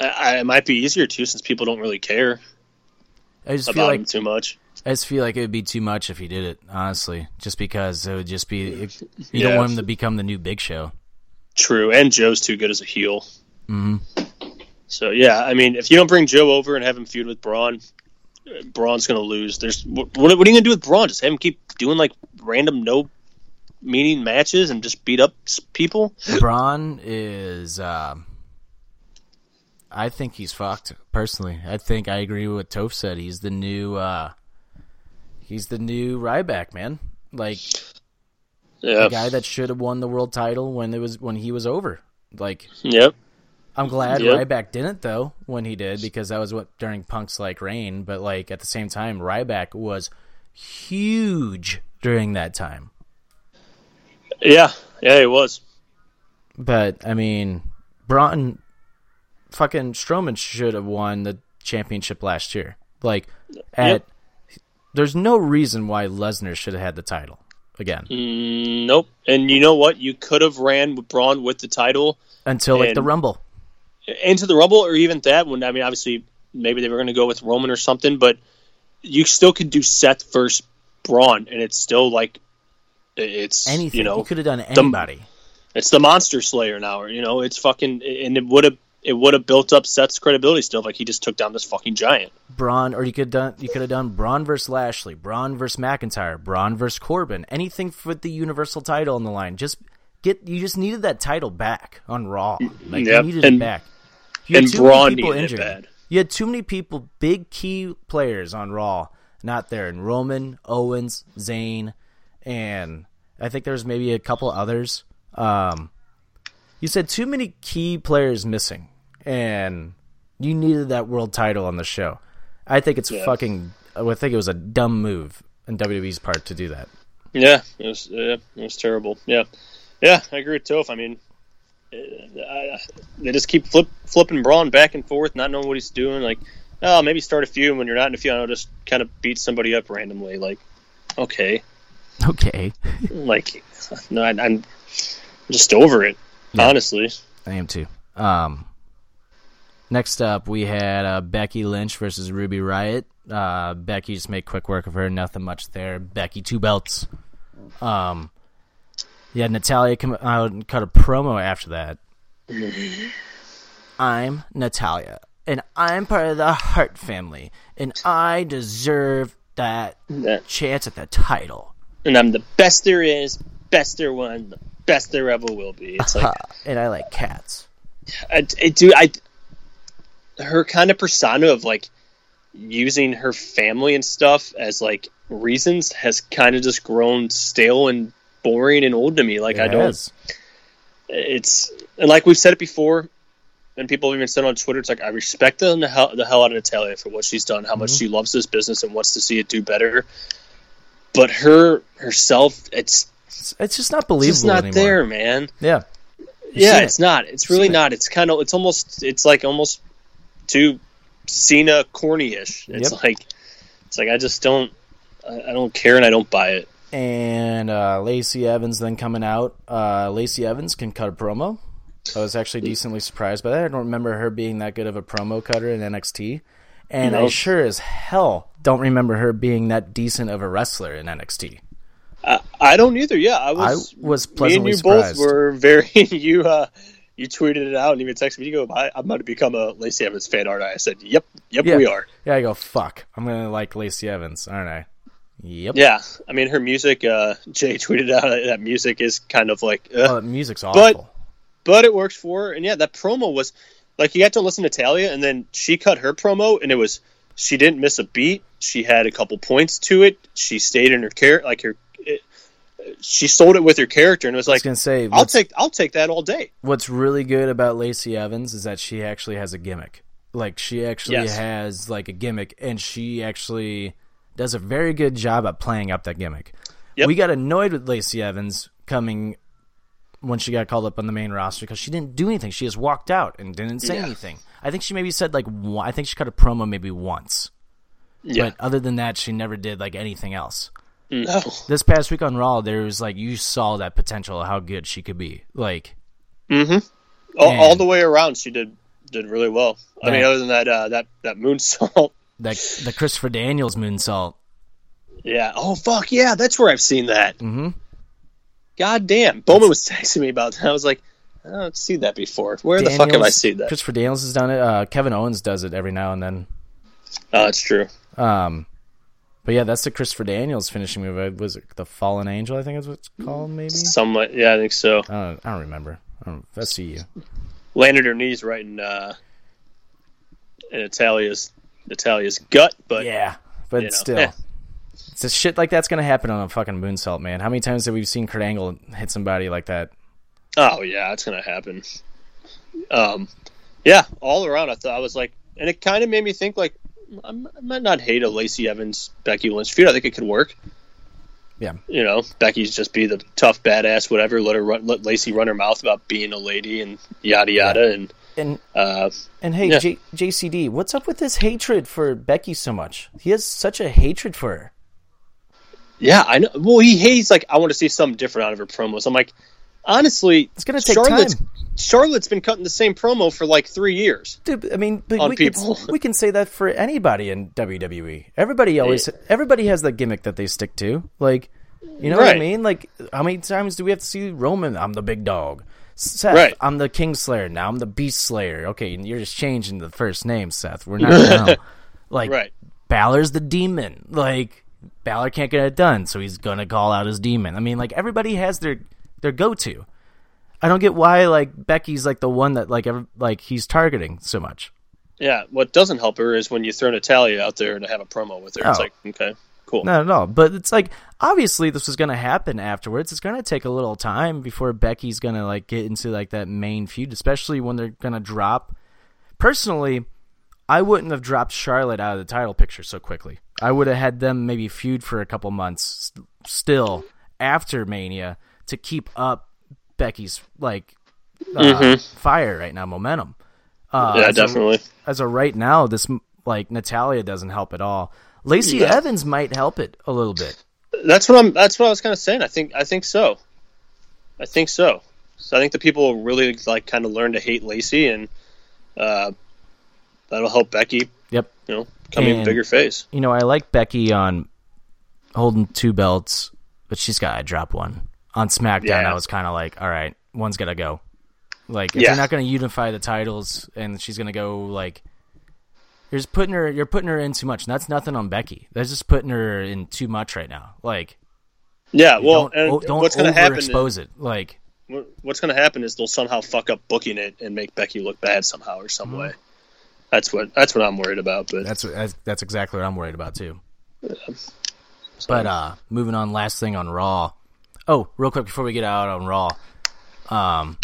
I, it might be easier too, since people don't really care I just feel about like him too much. I just feel like it would be too much if he did it, honestly. Just because it would just be it, you Yeah. don't want him to become the new Big Show. True, and Joe's too good as a heel. Mm-hmm. So yeah, I mean, if you don't bring Joe over and have him feud with Braun, uh, Braun's gonna lose. There's what, what are you gonna do with Braun? Just have him keep doing like random no meaning matches and just beat up people? Braun is. Um, I think he's fucked. Personally, I think I agree with what Toph said. He's the new. Uh, he's the new Ryback man. Like Yeah, the guy that should have won the world title when it was when he was over. Like Yep. I'm glad Yep. Ryback didn't though when he did because that was what during Punk's like reign. But like at the same time, Ryback was huge during that time. Yeah. Yeah, it was. But I mean, Braun, fucking Strowman should have won the championship last year. Like at, there's no reason why Lesnar should have had the title again Mm, nope. And you know what? You could have ran with Braun with the title until like the Rumble. into the Rumble, or even that. When I mean, obviously, maybe they were going to go with Roman or something, but you still could do Seth versus Braun, and it's still like it's Anything You know, could have done anybody. it's the Monster Slayer now, or you know, it's fucking, and it would have it would have built up Seth's credibility still. Like he just took down this fucking giant. Braun, or you could done you could have done Braun versus Lashley, Braun versus McIntyre, Braun versus Corbin, anything with the Universal title on the line. Just get you just needed that title back on Raw. Like Yep, you needed and- it back. You had and too many Braun people needed it injured. bad. You had too many people, big key players on Raw, not there. And Roman, Owens, Zayn, and I think there's maybe a couple others. Um, you said too many key players missing, and you needed that world title on the show. I think it's Yeah. fucking. I think it was a dumb move on WWE's part to do that. Yeah, it was yeah, it was terrible. Yeah, yeah, I agree with Toph. I mean, uh, I, they just keep flip, flipping Braun back and forth, not knowing what he's doing. Like, oh, maybe start a feud when you're not in a feud. I'll just kind of beat somebody up randomly. Like, okay, Okay, like, no, I, I'm just over it. Honestly, I am too. Um, next up, we had uh, Becky Lynch versus Ruby Riott. Uh, Becky just made quick work of her. Nothing much there. Becky two belts. Um, yeah, Natalya come out and cut a promo after that. I'm Natalya, and I'm part of the Hart family, and I deserve that That- chance at the title. and I'm the best there is, best there was, the best there ever will be. It's like. and I like cats. I, I do I her kind of persona of like using her family and stuff as like reasons has kind of just grown stale and boring and old to me like It I don't has. it's and like we've said it before and people have even said on Twitter it's like I respect the, the, hell, the hell out of Natalya for what she's done how much Mm-hmm. she loves this business and wants to see it do better but her herself it's It's, it's just not believable just not anymore. there man Yeah. yeah, it's it. not. It's really seen it. not. It's kind of. It's almost. It's like almost too Cena corny-ish. It's Yep. like. It's like I just don't. I, I don't care and I don't buy it. and uh, Lacey Evans then coming out. Uh, Lacey Evans can cut a promo. I was actually decently surprised by that. I don't remember her being that good of a promo cutter in NXT, and I sure as hell don't remember her being that decent of a wrestler in NXT. I, I don't either. Yeah, I was. I was Me and you surprised. both were very. You uh, you tweeted it out and even texted me. You go, I, I'm about to become a Lacey Evans fan, aren't I? I said, Yep, yep, Yeah. we are. Yeah, I go fuck. I'm gonna like Lacey Evans, aren't I? Yep. Yeah, I mean her music. Uh, Jay tweeted out that music is kind of like. Uh, Oh, music's awful. but it works for her. And yeah, that promo was like you got to listen to Talia, and then she cut her promo, and it was she didn't miss a beat. She had a couple points to it. She stayed in her character, like her. She sold it with her character, and it was I was like, say, I'll take, I'll take that all day. what's really good about Lacey Evans is that she actually has a gimmick. Like she actually Yes. has like a gimmick, and she actually does a very good job at playing up that gimmick. Yep. We got annoyed with Lacey Evans coming when she got called up on the main roster because she didn't do anything. She just walked out and didn't say Yeah. anything. I think she maybe said like one, I think she cut a promo maybe once, Yeah, but other than that, she never did like anything else. No, This past week on Raw, there was like you saw that potential of how good she could be. Like all, all the way around, she did did really well. I mean, other than that, uh, that that moonsault. that the Christopher Daniels moonsault. Yeah. Oh fuck yeah, that's where I've seen that. Mhm. God damn, Bowman was texting me about that. I was like, I don't see that before. Where the fuck have I seen that? Christopher Daniels has done it. Uh, Kevin Owens does it every now and then. Oh, it's true. Um, but yeah, that's the Christopher Daniels finishing move. Was it the Fallen Angel? I think is what it's called. Maybe Somewhat, yeah, I think so. I don't. I don't remember. I don't, let's see you. Landed her knees right in uh, in Natalya's Natalya's gut, but Yeah, but you know, still, eh. it's a shit like that's gonna happen on a fucking moonsault, man. How many times have we seen Kurt Angle hit somebody like that? oh yeah, it's gonna happen. Um, yeah, all around, I thought I was like, and it kind of made me think like, I might not hate a Lacey Evans Becky Lynch feud. I think it could work. Yeah. You know, Becky's just be the tough badass, whatever. Let her run, let Lacey run her mouth about being a lady and yada yada. And And uh, and hey, Yeah. J- JCD, what's up with this hatred for Becky so much? He has such a hatred for her. yeah, I know. Well, he hates like I want to see something different out of her promos. I'm like, honestly, It's gonna take Charlotte's, time. Charlotte's been cutting the same promo for like three years. Dude, I mean, we people. can we can say that for anybody in WWE. Everybody always everybody has the gimmick that they stick to. Like, you know what I mean? Like, how many times do we have to see Roman? I'm the big dog. Seth, Right. I'm the King Slayer. Now I'm the Beast Slayer. Okay, you're just changing the first name, Seth. We're not gonna like Right. Balor's the demon. Like Balor can't get it done, so he's gonna call out his demon. I mean, like everybody has their their go to. I don't get why like Becky's like the one that like ever, like he's targeting so much. Yeah, what doesn't help her is when you throw Natalya out there to have a promo with her. It's Oh. like, okay, cool. Not at all. But it's like obviously this was going to happen afterwards. It's going to take a little time before Becky's going to like get into like that main feud, especially when they're going to drop. Personally, I wouldn't have dropped Charlotte out of the title picture so quickly. I would have had them maybe feud for a couple months still after Mania to keep up Becky's like uh, fire right now momentum. Uh, yeah, as a- definitely. as of right now, this like Natalya doesn't help at all. Lacey Yeah. Evans might help it a little bit. That's what I'm. That's what I was kind of saying. I think. I think so. I think so. So I think the people will really like kind of learn to hate Lacey, and uh, that'll help Becky. Yep. You know, come in And- bigger face. You know, I like Becky on holding two belts, but she's got to drop one. On SmackDown, Yeah. I was kind of like, all right, one's got to go. Like, if Yeah. you're not going to unify the titles and she's going to go, like, you're just putting her, you're putting her in too much. And that's nothing on Becky. That's just putting her in too much right now. Like, Yeah. Well, don't, don't what's going to happen? overexpose it. Like, what's going to happen is they'll somehow fuck up booking it and make Becky look bad somehow or some way. That's what. That's what I'm worried about. But Mm-hmm. That's that's, that's exactly what I'm worried about too. But uh moving on, last thing on Raw. Oh, real quick before we get out on Raw, um,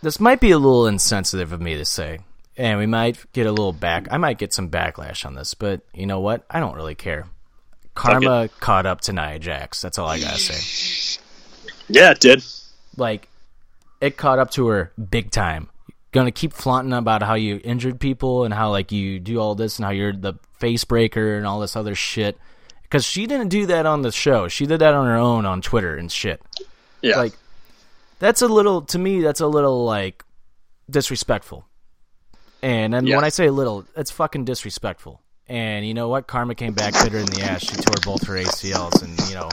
this might be a little insensitive of me to say, and we might get a little back. I might get some backlash on this, but you know what? I don't really care. Karma caught up to Nia Jax. That's all I gotta say. yeah, it did. like it caught up to her big time. Gonna keep flaunting about how you injured people and how like you do all this and how you're the face breaker and all this other shit. Because she didn't do that on the show. She did that on her own on Twitter and shit. Yeah. Like that's a little to me. That's a little like disrespectful. And and Yeah. when I say little, it's fucking disrespectful. And you know what? Karma came back bitter in the ass. She tore both her ACLs, and you know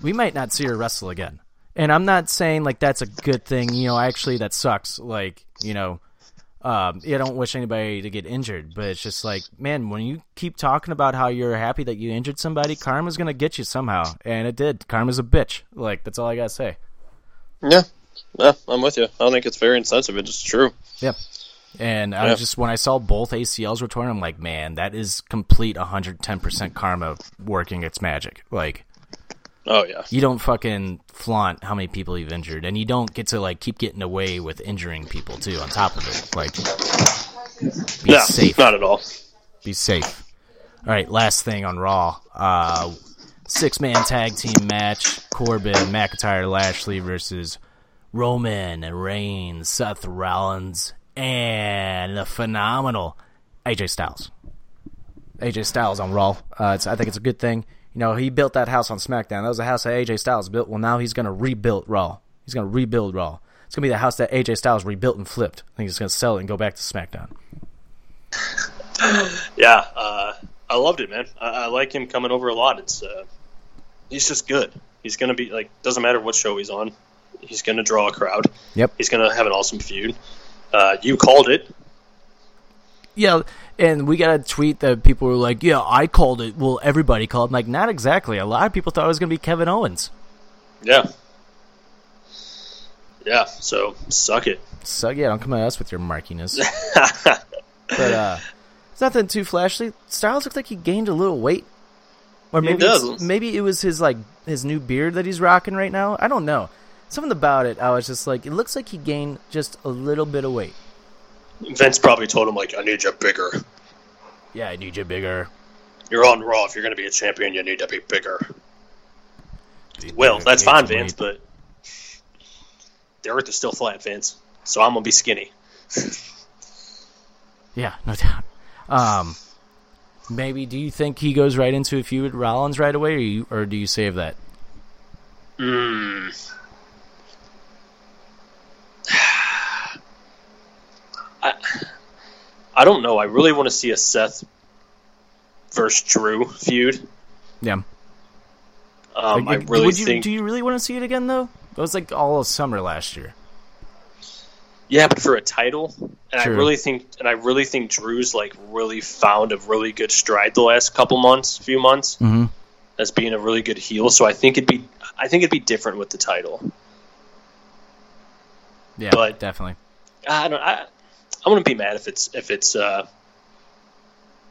we might not see her wrestle again. And I'm not saying like that's a good thing. You know, actually that sucks. Like you know, um, I don't wish anybody to get injured, but it's just like, man, when you keep talking about how you're happy that you injured somebody, karma's gonna get you somehow, and it did. Karma's a bitch. Like that's all I gotta say. yeah. Yeah, I'm with you. I don't think it's very insensitive. It's true. Yeah. And I Yeah. was just when I saw both ACLs were torn, I'm like, man, that is complete 110% karma working its magic. Like, Oh yeah. you don't fucking flaunt how many people you've injured, and you don't get to like keep getting away with injuring people too. On top of it, like, be No, safe. not at all. Be safe. All right, last thing on Raw. Uh, six man tag team match: Corbin, McIntyre, Lashley versus Roman and Reigns, Seth Rollins, and the phenomenal AJ Styles. AJ Styles on Raw. Uh, it's, I think it's a good thing. You know, he built that house on SmackDown. That was a house that AJ Styles built. Well, now he's going to rebuild Raw. He's going to rebuild Raw. It's going to be the house that AJ Styles rebuilt and flipped. I think he's going to sell it and go back to SmackDown. Yeah, uh, I loved it, man. I, I like him coming over a lot. It's uh, he's just good. He's gonna be like doesn't matter what show he's on. He's gonna draw a crowd. Yep. He's gonna have an awesome feud. Uh, you called it. Yeah, and we got a tweet that people were like, "Yeah, I called it." Well, everybody called. I'm like, not exactly. A lot of people thought it was going to be Kevin Owens. Yeah. Yeah. So suck it. So yeah, don't come at us with your markiness. but uh, it's nothing too flashy. Styles looked like he gained a little weight, or maybe does. maybe it was his like his new beard that he's rocking right now. I don't know. something about it. I was just like, it looks like he gained just a little bit of weight. Vince probably told him like, "I need you bigger. Yeah, I need you bigger. You're on Raw. If you're going to be a champion, you need to be bigger." Well, that's fine, Vince, but the Earth is still flat, Vince. So I'm gonna be skinny. Yeah, no doubt. Um, maybe do you think he goes right into a feud with Rollins right away, or you, or do you save that? Hmm. I, I don't know. I really want to see a Seth versus Drew feud. Yeah. Um, I Would really you, think. Do you really want to see it again though? It was like all of summer last year. Yeah, but for a title, and True. I really think, and I really think Drew's like really found a really good stride the last couple months, few months, Mm-hmm. as being a really good heel. So I think it'd be, I think it'd be different with the title. Yeah, But- definitely. I don't. I, I wouldn't be mad if it's if it's uh,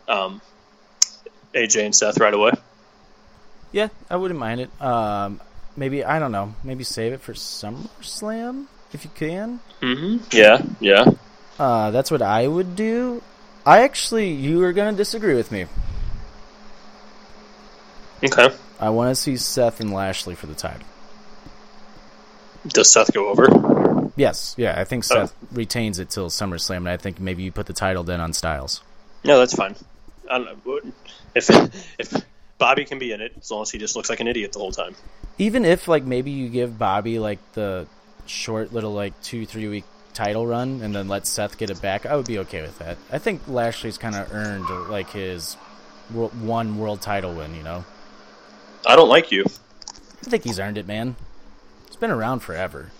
um, AJ and Seth right away. Yeah, I wouldn't mind it. Um, maybe I don't know. Maybe save it for SummerSlam if you can. hmm Yeah, yeah. Uh, that's what I would do. I actually, you are gonna disagree with me. Okay. I want to see Seth and Lashley for the title. Does Seth go over? Yes, yeah, I think Oh. Seth retains it till SummerSlam, and I think maybe you put the title then on Styles. No, that's fine. I don't know. If if Bobby can be in it, as long as he just looks like an idiot the whole time. Even if like maybe you give Bobby like the short little like two three week title run, and then let Seth get it back, I would be okay with that. I think Lashley's kind of earned like his wor- one world title win. You know, I don't like you. I think he's earned it, man. It's been around forever.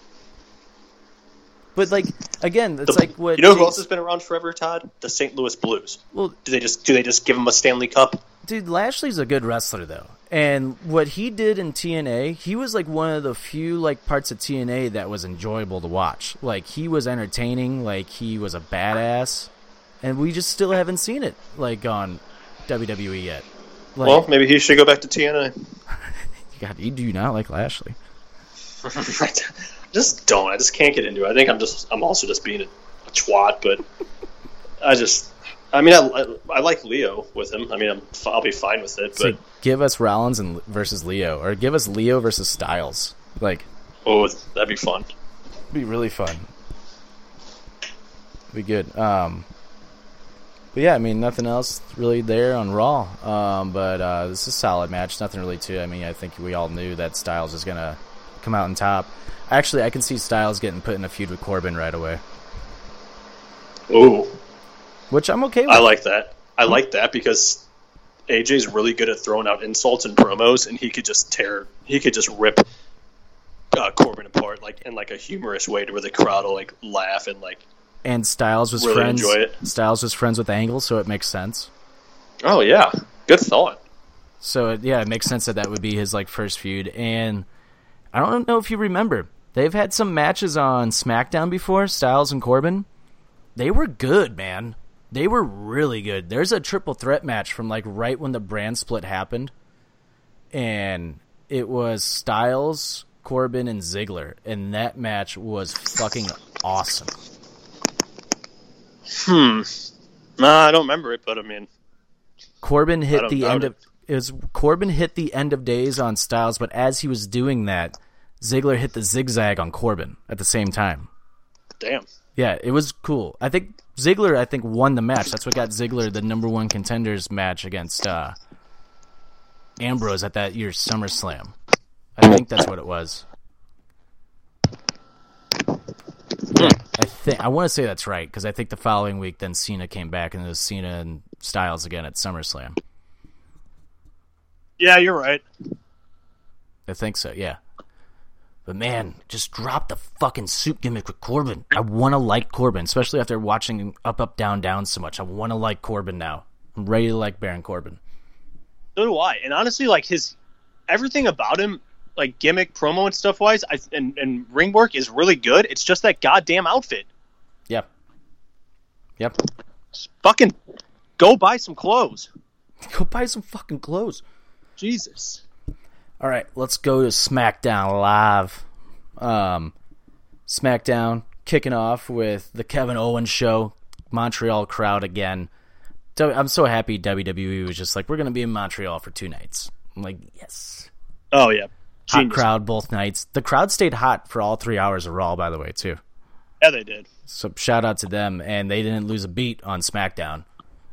But like again, it's The- like what you know who else has been around forever, Todd? The St. Louis Blues. well, Do they just do they just give him a Stanley Cup? Dude, Lashley's a good wrestler though. And what he did in TNA, he was like one of the few like parts of TNA that was enjoyable to watch. Like he was entertaining, like he was a badass. And we just still haven't seen it like on WWE yet. Like well, maybe he should go back to TNA. God, you do not like Lashley. just don't. I just can't get into it. I think I'm just. I'm also just being a, a twat, but I just. I mean, I, I, I like Lio with him. I mean, I'm, I'll be fine with it. It's But give us Rollins and versus Lio, or give us Lio versus Styles. Like oh, that'd be fun. Be really fun. Be good. Um, but yeah, I mean, nothing else really there on Raw. Um, but uh, this is a solid match. Nothing really to. I mean, I think we all knew that Styles is gonna come out on top. Actually, I can see Styles getting put in a feud with Corbin right away, Oh, which I'm okay with. I like that. I like that because AJ's really good at throwing out insults and promos, and he could just tear. He could just rip uh, Corbin apart, like in like a humorous way, to where the crowd will like laugh and like. and Styles was Really friends. enjoy it. Styles was friends with Angle, so it makes sense. Oh yeah, good thought. So yeah, it makes sense that that would be his like first feud. And I don't know if you remember, they've had some matches on SmackDown before, Styles and Corbin. They were good, man. They were really good. There's a triple threat match from like right when the brand split happened, and it was Styles, Corbin, and Ziggler, and that match was fucking awesome. Hmm. Nah, I don't remember it, but I mean, Corbin hit the end it. of it was Corbin hit the end of days on Styles, but as he was doing that, Ziggler hit the zigzag on Corbin at the same time. damn. Yeah, it was cool. I think Ziggler I think won the match. That's what got Ziggler the number one contenders match against uh, Ambrose at that year's SummerSlam. I think that's what it was. I think I want to say that's right because I think the following week then Cena came back and it was Cena and Styles again at SummerSlam. Yeah, you're right. I think so, yeah. But man, just drop the fucking soup gimmick with Corbin. I want to like Corbin, especially after watching Up, Up, Down, Down so much. I want to like Corbin now. I'm ready to like Baron Corbin. So do I. And honestly, like his everything about him, like gimmick, promo, and stuff wise, I, and and ring work is really good. It's just that goddamn outfit. Yep. Yep. Just fucking go buy some clothes. Go buy some fucking clothes. Jesus. All right, let's go to SmackDown Live. Um, SmackDown kicking off with the Kevin Owens show, Montreal crowd again. I'm so happy WWE was just like, we're gonna be in Montreal for two nights. I'm like, yes, Oh yeah, hot crowd both nights. The crowd stayed hot for all three hours of Raw, by the way, too. Yeah, they did. So shout out to them, and they didn't lose a beat on SmackDown.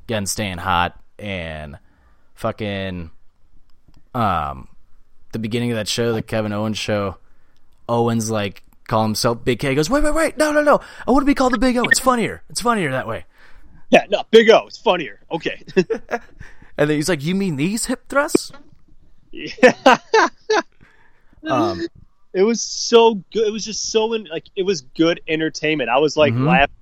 Again, staying hot and fucking um the beginning of that show, the Kevin Owens show. Owens like call himself Big K. He goes, wait, wait, wait, no, no, no. I want to be called the Big O. It's funnier. It's funnier that way. Yeah, no, Big O. It's funnier. Okay. And then he's like, you mean these hip thrusts? Yeah. Um, it was so good. It was just so in, like it was good entertainment. I was like Mm-hmm. laughing,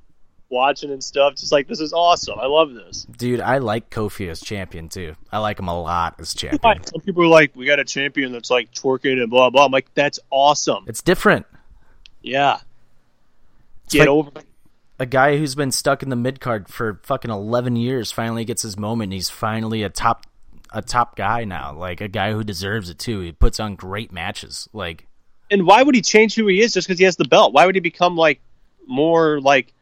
watching and stuff. Just like this is awesome. I love this. dude, I like Kofi as champion too. I like him a lot as champion. Some people are like, we got a champion that's like twerking and blah blah. I'm like, that's awesome. It's different. Yeah. It's Get like- over. a guy who's been stuck in the mid card for fucking eleven years finally gets his moment. And he's finally a top a top guy now, like a guy who deserves it too. He puts on great matches. Like And why would he change who he is just because he has the belt? Why would he become like more like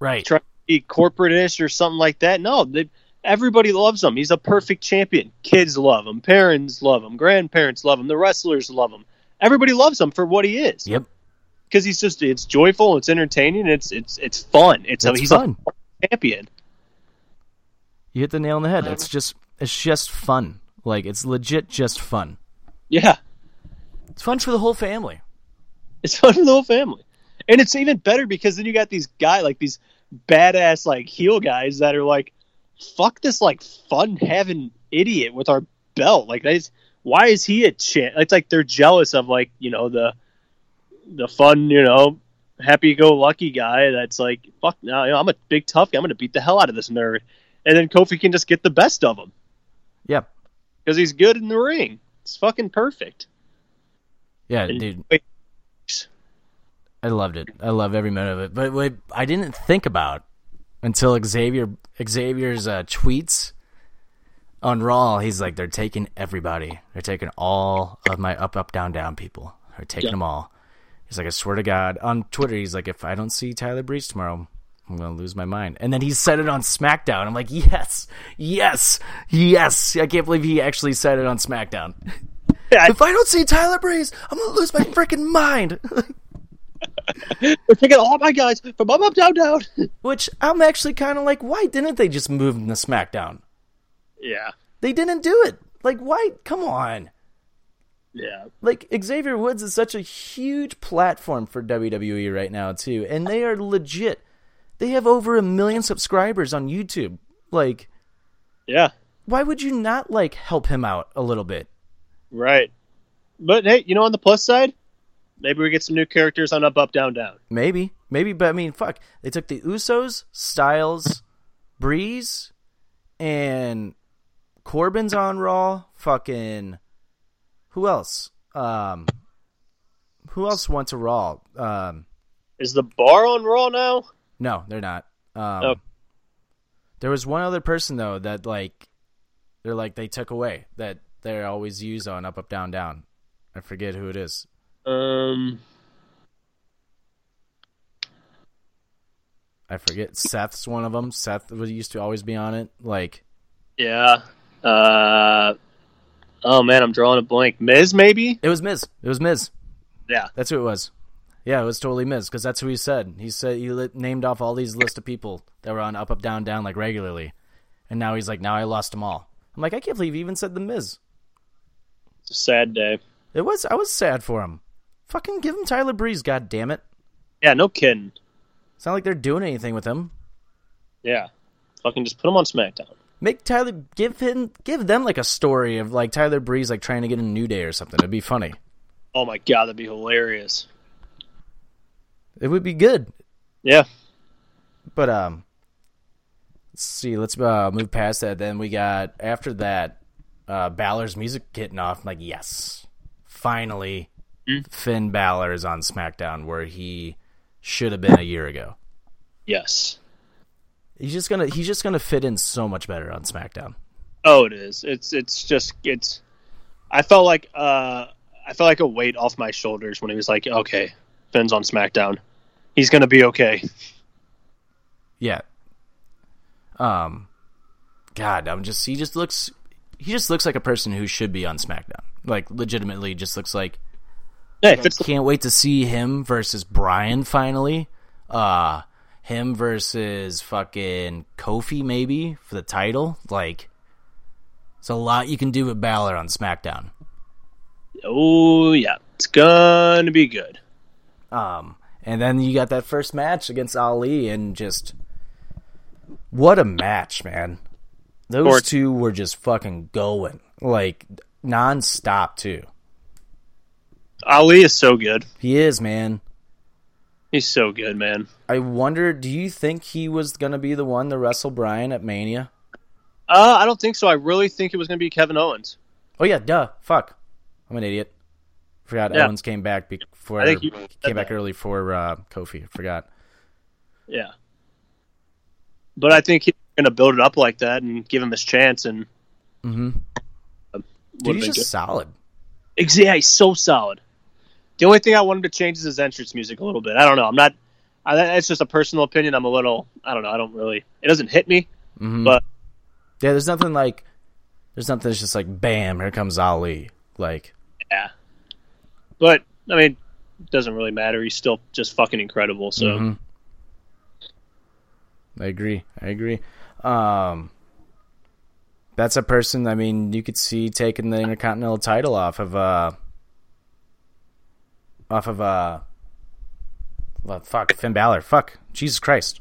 right, try to be corporate-ish or something like that? No, they, everybody loves him. He's a perfect champion. Kids love him. Parents love him. Grandparents love him. The wrestlers love him. Everybody loves him for what he is. yep, because he's just it's joyful, it's entertaining, it's it's it's fun. It's, It's he's fun. a champion. you hit the nail on the head. Um, it's just it's just fun. Like it's legit just fun. Yeah, It's fun for the whole family. it's fun for the whole family, and it's even better because then you got these guy like these badass like heel guys that are like, fuck this like fun having idiot with our belt. Like, that's, why is he a champ? It's like they're jealous of like you know the the fun you know happy go lucky guy that's like fuck no you know, I'm a big tough guy. I'm gonna beat the hell out of this nerd, and then Kofi can just get the best of him. Yep, because he's good in the ring. It's fucking perfect. yeah, And- dude. wait, I loved it. I love every minute of it. But what I didn't think about until Xavier Xavier's uh, tweets on Raw. He's like, they're taking everybody. They're taking all of my up, up, down, down people. They're taking Yeah. them all. He's like, I swear to God. On Twitter, he's like, if I don't see Tyler Breeze tomorrow, I'm gonna lose my mind. And then he said it on SmackDown. I'm like, yes, yes, yes. I can't believe he actually said it on SmackDown. Yeah, if I don't see Tyler Breeze, I'm gonna lose my freaking mind. they're taking all oh my guys from up, up, down, down. Which I'm actually kind of like, why didn't they just move him to SmackDown? yeah, They didn't do it. Like, why? Come on. yeah, Like, Xavier Woods is such a huge platform for WWE right now, too. And they are legit. They have over a million subscribers on YouTube. Like, yeah. why would you not, like, help him out a little bit? Right. But hey, you know, on the plus side, maybe we get some new characters on up, up, down, down. Maybe. Maybe, but I mean, fuck. They took the Usos, Styles, Breeze, and Corbin's on Raw. Fucking. Who else? Um. Who else went to Raw? Um. Is the bar on Raw now? No, they're not. Um. Oh. There was one other person though that like, they're like they took away that they always use on Up Up Down Down. I forget who it is. Um, I forget. Seth's one of them. Seth was used to always be on it. Like, yeah. Uh, oh man, I'm drawing a blank. Miz, maybe? It was Miz. It was Miz. Yeah. That's who it was. Yeah, it was totally Miz because that's who he said. He said he li- named off all these list of people that were on up, up, down, down like regularly, and now he's like, now I lost them all. I'm like, I can't believe he even said the Miz. It's a sad day. It was. I was sad for him. Fucking give him Tyler Breeze. God damn it. Yeah, no kidding. It's not like they're doing anything with him. Yeah. Fucking just put him on SmackDown. Make Tyler give him give them like a story of like Tyler Breeze like trying to get a New Day or something. It'd be funny. Oh my god, that'd be hilarious. It would be good. Yeah. But um, let's see. Let's uh, move past that. Then we got after that, uh, Balor's music getting off. I'm like, yes, finally, Finn Balor is on SmackDown where he should have been a year ago. Yes. He's just gonna he's just gonna fit in so much better on SmackDown. Oh, it is. It's it's just it's. I felt like uh, I felt like a weight off my shoulders when he was like, "Okay, Finn's on SmackDown. He's gonna be okay." Yeah. Um, God, I'm just he just looks he just looks like a person who should be on SmackDown. Like legitimately, just looks like Yeah, it's can't wait to see him versus Bryan finally. Uh him versus fucking Kofi maybe for the title. Like it's a lot you can do with Balor on SmackDown. oh yeah, it's gonna be good. Um and then you got that first match against Ali and just what a match, man. Those two were just fucking going. Like non-stop too. Ali is so good. He is, man. He's so good, man. I wonder, do you think he was going to be the one to wrestle Bryan at Mania? Uh, I don't think so. I really think it was gonna be Kevin Owens. Oh yeah, duh. Fuck. I'm an idiot. Forgot Yeah. Owens came back before I think you came back that. early for uh, Kofi. Forgot. Yeah, but I think he's gonna build it up like that and give him his chance. And Mm-hmm. would've Dude, he's just good. solid. Ex- Yeah, he's so solid. The only thing I wanted to change is his entrance music a little bit. I don't know. I'm not. I, it's just a personal opinion. I'm a little. I don't know. I don't really. It doesn't hit me. Mhm. But Yeah, there's nothing like. There's nothing that's just like, bam, here comes Ali. Like, yeah. But I mean, it doesn't really matter. He's still just fucking incredible. So Mhm. I agree. I agree. Um, that's a person. I mean, you could see taking the Intercontinental title off of uh, off of uh, well, fuck Finn Balor. Fuck Jesus Christ.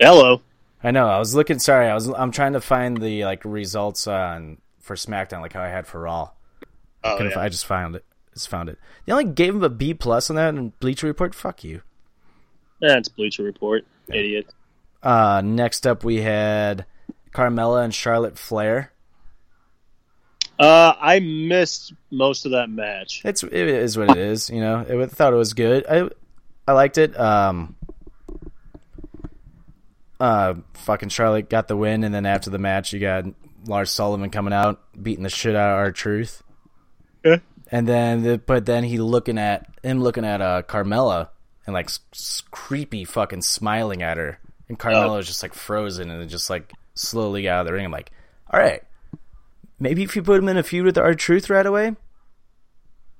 hello. I know. I was looking. Sorry, I was. I'm trying to find the like results on for SmackDown, like how I had for Raw. Oh, Couldn't yeah. I just found it. Just found it. They only gave him a B plus on that in Bleacher Report. Fuck you. That's Bleacher Report. Idiot. Uh, next up, we had Carmella and Charlotte Flair. Uh, I missed most of that match. It's it is what it is. You know, I thought it was good. I I liked it. Um, uh, fucking Charlotte got the win, and then after the match, you got Lars Sullivan coming out beating the shit out of R-Truth. Yeah. And then, the, but then he looking at him looking at uh Carmella and like s- creepy fucking smiling at her, and Carmella is just like frozen and then just like slowly got out of the ring. I'm like, all right, maybe if you put him in a feud with R-Truth right away,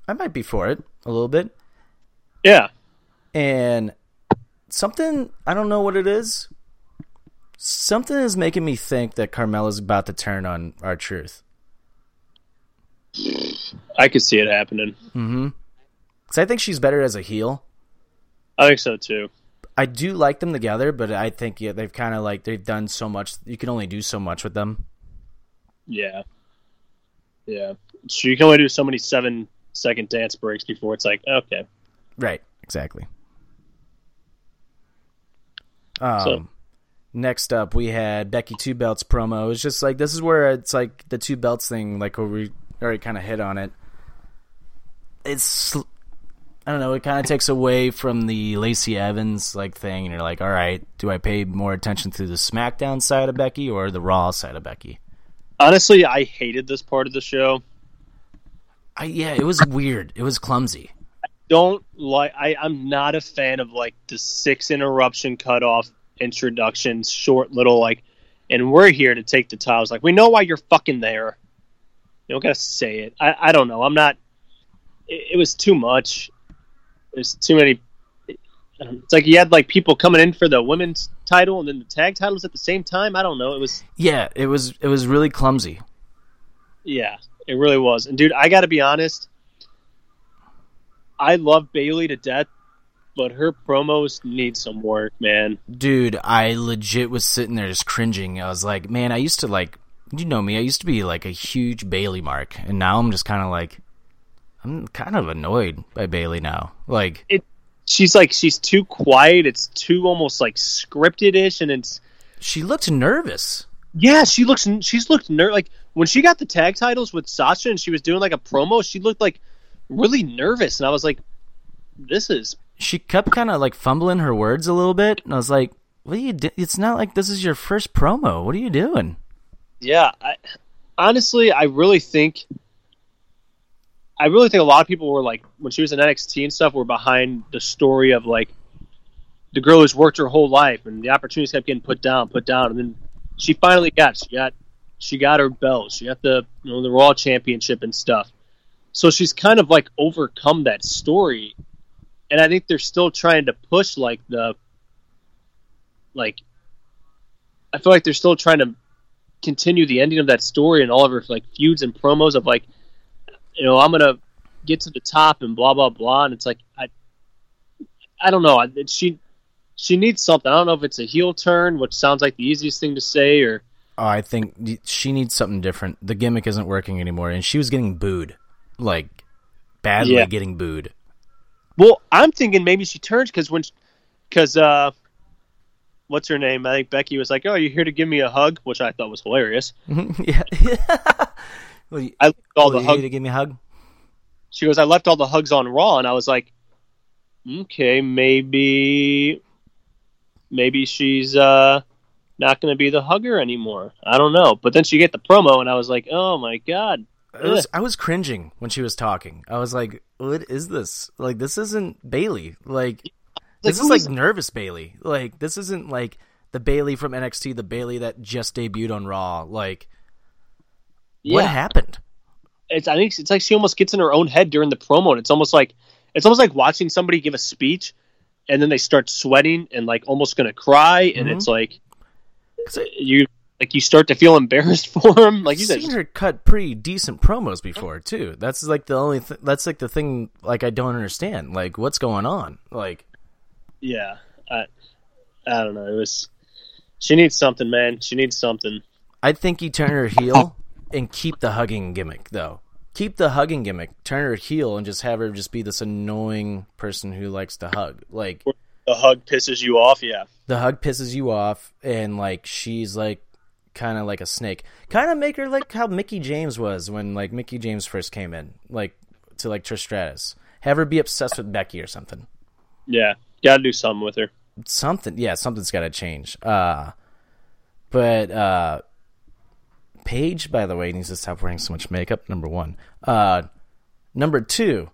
I might be for it a little bit. Yeah. And something I don't know what it is. Something is making me think that Carmella's about to turn on R-Truth. I could see it happening. Mm-hmm. Because I think she's better as a heel. I think so too. I do like them together, but I think yeah, they've kind of like they've done so much. You can only do so much with them. Yeah. Yeah. So you can only do so many seven second dance breaks before it's like, okay. Right. Exactly. Um, So- next up, we had Becky Two Belts promo. It's just like this is where it's like the two belts thing, like where we already kind of hit on it. It's I don't know. It kind of takes away from the Lacey Evans like thing, and you're like, all right, do I pay more attention to the SmackDown side of Becky or the Raw side of Becky? Honestly, I hated this part of the show. I, yeah, it was weird. It was clumsy. I Don't like I, I'm not a fan of like the six interruption cutoff introductions, short little like and we're here to take the titles. Like we know why you're fucking there. You don't gotta say it. I, I don't know. I'm not it, it was too much. There's too many Um, it's like you had like people coming in for the women's title and then the tag titles at the same time. I don't know. It was Yeah, it was. It was really clumsy. Yeah, it really was. And dude, I got to be honest. I love Bayley to death, but her promos need some work, man. Dude, I legit was sitting there just cringing. I was like, man, I used to like, you know me, I used to be like a huge Bayley mark, and now I'm just kind of like, I'm kind of annoyed by Bayley now. Like, She's like she's too quiet. It's too almost like scripted-ish, and it's she looked nervous. yeah. She looks she's looked ner- like when she got the tag titles with Sasha and she was doing like a promo. She looked like really nervous, and I was like, this is She kept kind of like fumbling her words a little bit, and I was like, what are you? Do- it's not like this is your first promo. What are you doing? Yeah, I, honestly, I really think I really think a lot of people were like when she was in NXT and stuff were behind the story of like the girl who's worked her whole life and the opportunities kept getting put down, put down, and then she finally got she got she got her belt, she got the you know the Raw Championship and stuff. So she's kind of like overcome that story, and I think they're still trying to push like the like I feel like they're still trying to continue the ending of that story and all of her like feuds and promos of like you know I'm gonna get to the top and blah blah blah and it's like I I don't know she she needs something I don't know if it's a heel turn which sounds like the easiest thing to say or Oh, I think she needs something different. The gimmick isn't working anymore, and she was getting booed, like badly Yeah. getting booed. well I'm thinking maybe she turns because when because uh what's her name I think Becky was like oh you're here to give me a hug which I thought was hilarious yeah. you, I loved all the you hug need to give me a hug. she goes, I left all the hugs on Raw, and I was like, okay, maybe, maybe she's uh not going to be the hugger anymore. I don't know. But then she get the promo, and I was like, oh my god, I was I was cringing when she was talking. I was like, "What is this? Like, this isn't Bayley. Like, this who is like nervous Bayley. Like, this isn't like the Bayley from NXT, the Bayley that just debuted on Raw. Like, what happened? it's I think it's like she almost gets in her own head during the promo, and it's almost like it's almost like watching somebody give a speech, and then they start sweating and like almost going to cry, and Mhm. it's like you like you start to feel embarrassed for him, like you said. seen her cut pretty decent promos before too. That's like the only. Th- that's like the thing. Like, I don't understand. Like, what's going on? Like, Yeah, I, I don't know. It was she needs something, man. She needs something. I think you turn her heel and keep the hugging gimmick though. Keep the hugging gimmick. Turn her heel and just have her just be this annoying person who likes to hug. Like The hug pisses you off. Yeah, the hug pisses you off, and like she's like kind of like a snake. Kind of make her like how Mickie James was when like Mickie James first came in, like to like Trish Stratus. Have her be obsessed with Becky or something. yeah. Got to do something with her. something yeah something's got to change uh but uh paige by the way needs to stop wearing so much makeup number one uh number two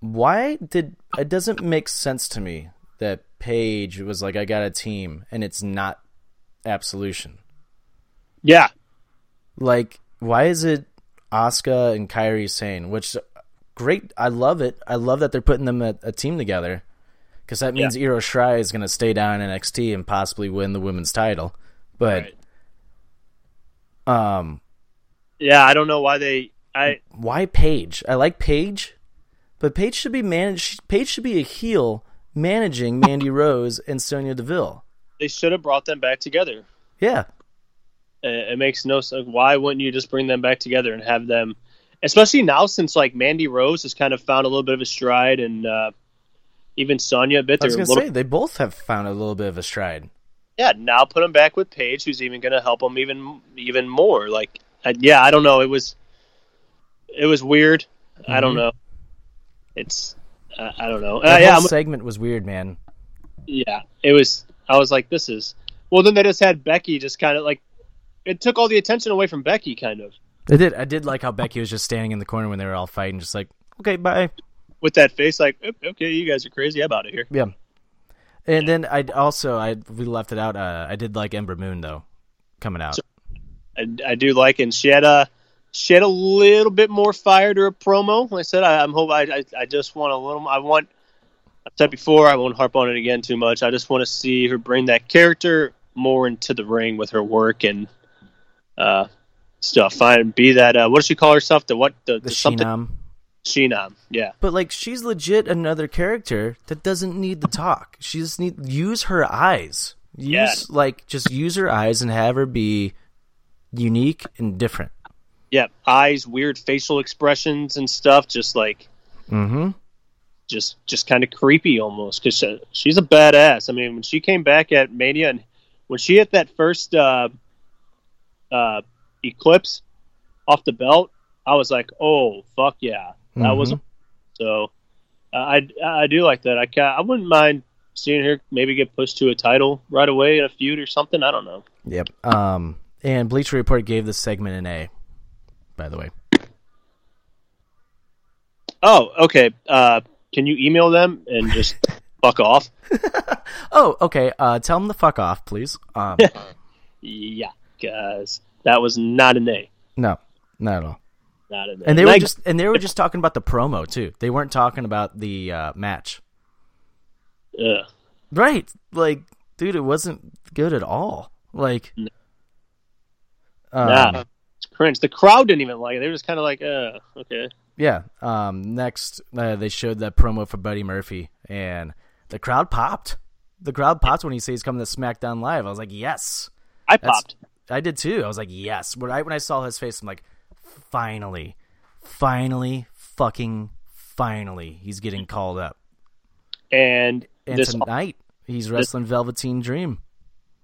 why did it doesn't make sense to me that paige was like i got a team and it's not absolution Yeah, like why is it Asuka and Kairi Sane? Which great, I love it. I love that they're putting them at a team together because that means Io Shirai is going to stay down in NXT and possibly win the women's title. But um, yeah. I don't know why they. I why Paige? I like Paige, but Paige should be managed. Paige should be a heel managing Mandy Rose and Sonya Deville. they should have brought them back together. Yeah, It, it makes no sense. Why wouldn't you just bring them back together and have them, especially now since like Mandy Rose has kind of found a little bit of a stride and uh, even Sonya a bit. I was They're going a to little, say they both have found a little bit of a stride. Yeah. Now put him back with Paige, who's even going to help him even even more. Like, I, yeah, I don't know. It was it was weird. I don't know. It's uh, I don't know. Uh, yeah, segment was weird, man. Yeah, it was. I was like, this is. Well, then they just had Becky just kind of like. It took all the attention away from Becky, kind of, I did. I did like how Becky was just standing in the corner when they were all fighting, just like, okay, bye. with that face, like, okay, you guys are crazy. I'm out of here. Yeah. And then I also I we left it out. Uh, I did like Ember Moon though, coming out. I, I do like, and she had a. She had a little bit more fire to her promo. Like I said, I, I'm hope I, I I just want a little. I want. I've said before, I won't harp on it again too much. I just want to see her bring that character more into the ring with her work and uh, stuff. Fine, be that. Uh, what does she call herself? The what? The, the the something. Shenom. Yeah. But like she's legit another character that doesn't need to talk. She just need use her eyes. Use Yeah. like just use her eyes and have her be unique and different. yeah, eyes, weird facial expressions and stuff, just like Mm-hmm. just just kind of creepy almost because she's a badass. I mean, when she came back at Mania and when she hit that first uh, uh, eclipse off the belt, I was like, oh fuck yeah, that was Mhm. so. Uh, I I do like that. I I wouldn't mind seeing her maybe get pushed to a title right away in a feud or something. I don't know. Yep. Um. And Bleacher Report gave this segment an A. By the way. Oh, okay. Uh, can you email them and just fuck off? Oh, okay. Uh, tell them to fuck off, please. Um, Yeah, guys, that was not an A. no, not at all. Not an A. And they were Like- just and they were just talking about the promo too. They weren't talking about the uh, match. Yeah. Right. Like, dude, it wasn't good at all. Like, um, nah, it's cringe. The crowd didn't even like it. They were just kind of like, uh, okay. yeah. Um, next, uh, they showed that promo for Buddy Murphy, and the crowd popped. The crowd popped when he says he's coming to SmackDown Live. I was like, yes. I That's- popped. I did too. I was like, yes. When I when I saw his face, I'm like, finally, finally, fucking finally, he's getting called up. And, And this tonight, he's wrestling Velveteen Dream.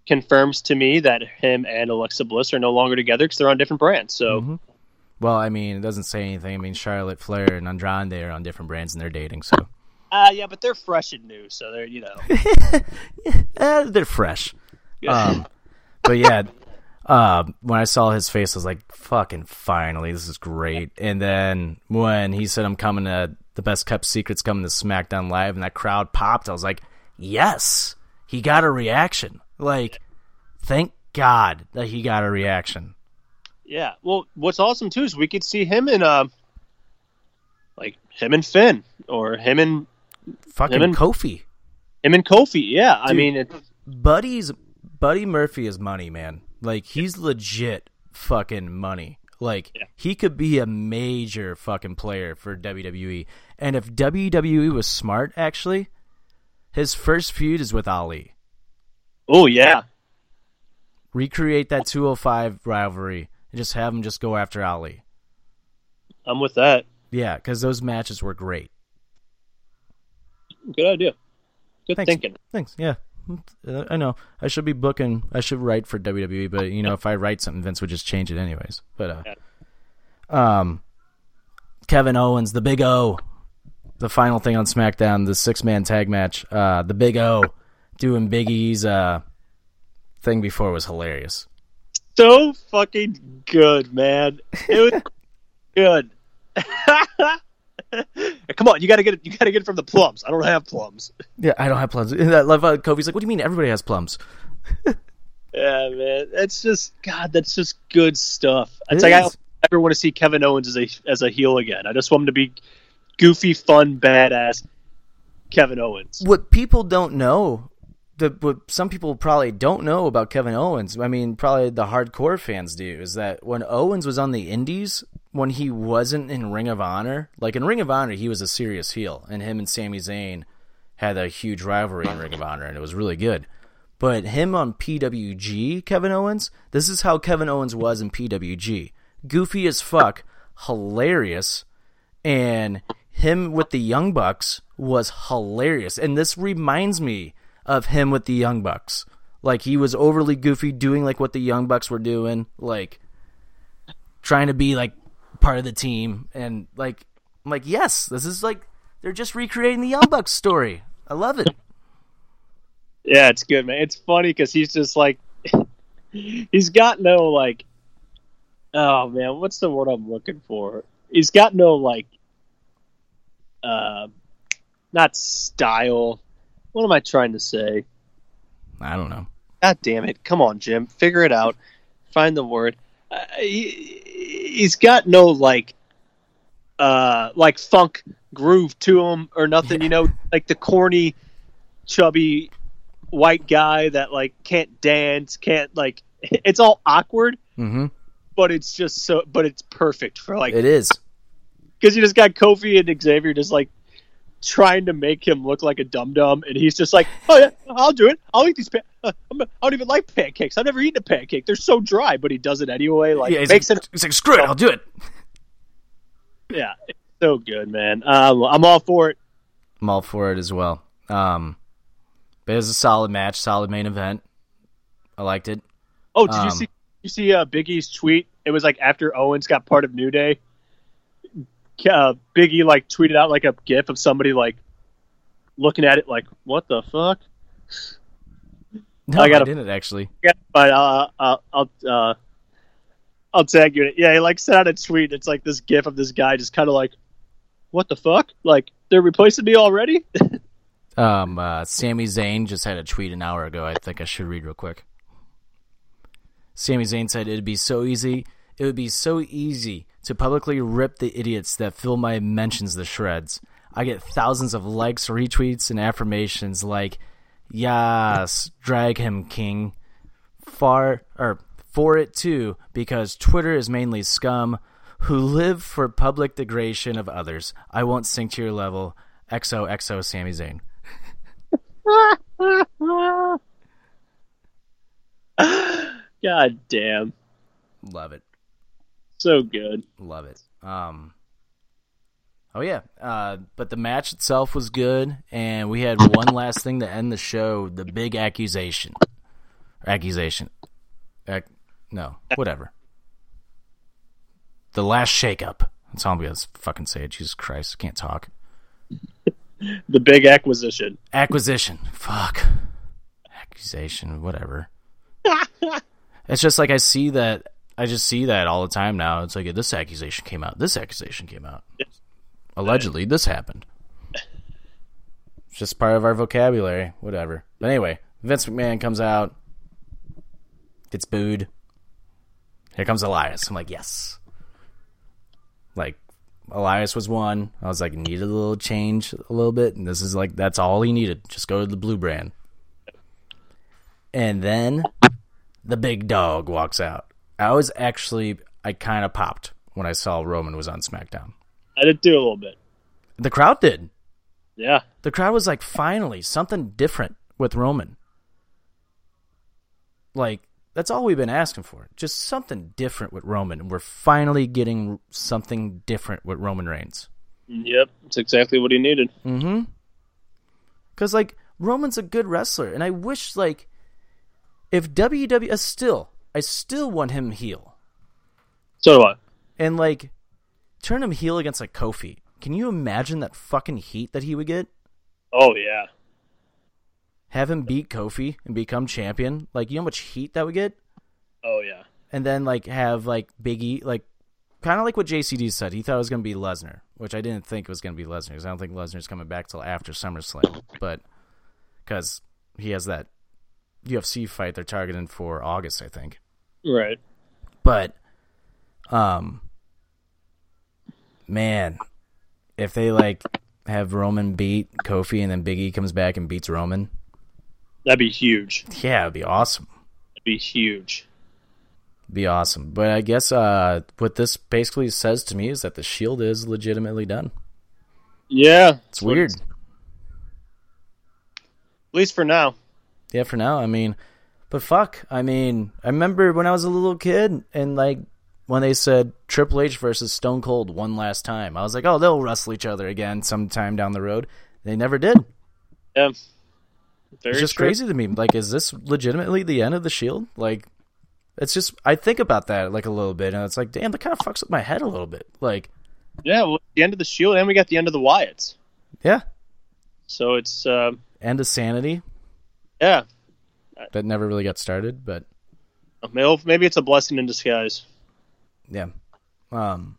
confirms to me that him and Alexa Bliss are no longer together because they're on different brands. So Mm-hmm. Well, I mean, it doesn't say anything. I mean, Charlotte Flair and Andrade are on different brands and they're dating, so Uh, yeah, but they're fresh and new, so they're you know. eh, they're fresh. Um, but yeah, uh, when I saw his face, I was like, "Fucking finally, this is great." And then when he said, "I'm coming to the best kept secrets coming to SmackDown Live," and that crowd popped, I was like, "Yes, he got a reaction." Like, thank God that he got a reaction. yeah. Well, what's awesome too is we could see him in uh, like him and Finn or him and Fucking Him and- Kofi. him and Kofi. Yeah, I mean, it, Buddy's Buddy Murphy is money, man. Like he's legit fucking money. Like Yeah. he could be a major fucking player for WWE. And if WWE was smart, actually, his first feud is with Ali. oh yeah, Recreate that 205 rivalry and just have him just go after Ali. I'm with that. Yeah, because those matches were great. Good idea. Good Thanks. thinking. Thanks. Yeah. I know. I should be booking. I should write for WWE, but you know, if I write something, Vince would just change it anyways. But uh, um, Kevin Owens, the Big O, the final thing on SmackDown, the six man tag match. Uh, the Big O doing Big E's uh thing before was hilarious. So fucking good, man. It was good. Come on, you gotta get it. You gotta get it from the plums. I don't have plums. Yeah, I don't have plums. And I love uh, Kofi's like, "What do you mean? Everybody has plums." Yeah, man. It's just God. That's just good stuff. It's It like I don't ever want to see Kevin Owens as a as a heel again. I just want him to be goofy, fun, badass Kevin Owens. what people don't know the what some people probably don't know about Kevin Owens, I mean probably the hardcore fans do, is that when Owens was on the indies, when he wasn't in Ring of Honor, like in Ring of Honor he was a serious heel and him and Sami Zayn had a huge rivalry in Ring of Honor and it was really good. But him on PWG, Kevin Owens, this is how Kevin Owens was in PWG. Goofy as fuck, hilarious, and him with the Young Bucks was hilarious. And this reminds me of him with the Young Bucks. Like he was overly goofy, doing like what the Young Bucks were doing, like trying to be like part of the team. And like, I'm like, yes, this is like they're just recreating the Young Bucks story. I love it. Yeah, it's good, man. It's funny because he's just like he's got no like. Oh man, what's the word I'm looking for? He's got no like, uh, not style. What am I trying to say? I don't know. God damn it! Come on, Jim, figure it out. Find the word. Uh, he, he's got no like, uh, like funk groove to him or nothing. You know, like the corny, chubby white guy that like can't dance, can't like. It's all awkward, Mm-hmm. but it's just so. But it's perfect for like It is. because you just got Kofi and Xavier just like trying to make him look like a dum dum, and he's just like, "Oh yeah, I'll do it. I'll eat these. Pa- uh, I'm, don't even like pancakes. I've never eaten a pancake. They're so dry." But he does it anyway. Like Yeah, he's makes like, it. he's like, screw it, I'll do it. Yeah, it's so good, man. Um, I'm all for it. I'm all for it as well. Um, but it was a solid match, solid main event. I liked it. Oh, did you Um, see? You see uh, Big E's tweet? It was like after Owens got part of New Day. Uh, Biggie like tweeted out like a gif of somebody like looking at it like, "What the fuck?" No, I I, gotta- didn't actually. Yeah, but uh, uh, I'll uh, I'll tag you in it. Yeah, he like sent out a tweet. It's like this gif of this guy just kind of like what the fuck? Like they're replacing me already? Um, uh, Sami Zayn just had a tweet an hour ago. I think I should read real quick. Sami Zayn said it'd be so easy. It would be so easy to publicly rip the idiots that fill my mentions to shreds. I get thousands of likes, retweets, and affirmations like, "Yes, drag him, king." Far or for it too, because Twitter is mainly scum who live for public degradation of others. I won't sink to your level. XOXO Sami Zayn. God damn. Love it. So good. Love it. Um Oh yeah. Uh but the match itself was good and we had one last thing to end the show, the big accusation. Accusation. Ac- no, whatever. The last shakeup. That's all I'm gonna fucking say. Jesus Christ, I can't talk. The big acquisition. Acquisition. Fuck. Accusation. Whatever. it's just like I see that. I just see that all the time now. It's like this accusation came out. This accusation came out. Allegedly, this happened. It's just part of our vocabulary. Whatever. But anyway, Vince McMahon comes out, gets booed. Here comes Elias. I'm like, yes. Like, Elias was one. I was like, needed a little change a little bit, and this is like that's all he needed. Just go to the blue brand. And then the big dog walks out. I was actually I kind of popped when I saw Roman was on SmackDown. I did do a little bit. The crowd did. Yeah. The crowd was like, finally, something different with Roman. Like, that's all we've been asking for. Just something different with Roman. We're finally getting something different with Roman Reigns. Yep. It's exactly what he needed. Mm-hmm. Because, like, Roman's a good wrestler. And I wish, like, if WWE, uh, still, I still want him heel. So do I. And, like, turn him heel against, like, Kofi. Can you imagine that fucking heat that he would get? Oh yeah. Have him beat Kofi and become champion? Like, you know how much heat that would get? Oh yeah. and then like have like Biggie like kind of like what JCD said. He thought it was going to be Lesnar, which I didn't think it was going to be Lesnar because I don't think Lesnar's coming back till after SummerSlam, but because he has that UFC fight they're targeting for August, I think. Right. But um man, if they like have Roman beat Kofi and then Biggie comes back and beats Roman, That'd be huge. yeah, it'd be awesome. It'd be huge. Be awesome. But I guess uh what this basically says to me is that the Shield is legitimately done. Yeah. It's weird. At least for now. Yeah, for now. I mean, but fuck. I mean, I remember when I was a little kid and like when they said Triple H versus Stone Cold one last time. I was like, oh, they'll wrestle each other again sometime down the road. They never did. Yeah. Very it's just true. crazy to me. Like, is this legitimately the end of the Shield? Like, it's just I think about that like a little bit, and it's like, damn, that kind of fucks with my head a little bit. Like, Yeah, well, the end of the Shield, and we got the end of the Wyatts. yeah, So it's uh, end of sanity yeah. That never really got started, but Maybe maybe it's a blessing in disguise. Yeah. Um,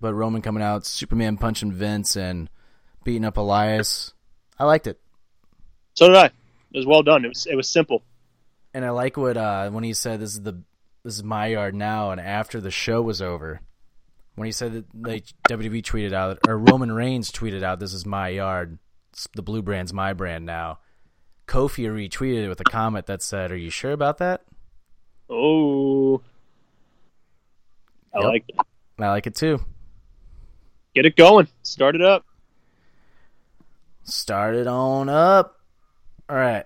but Roman coming out, Superman punching Vince and beating up Elias. I liked it, So did I. It was well done. It was it was simple. and I like what uh, when he said, "This is the this is my yard now," and after the show was over, when he said that like WWE tweeted out or Roman Reigns tweeted out, "This is my yard. It's- The blue brand's my brand now." Kofi retweeted it with a comment that said, "Are you sure about that?" Oh, I Yep. like it. I like it too. Get it going. Start it up. Start it on up. All right.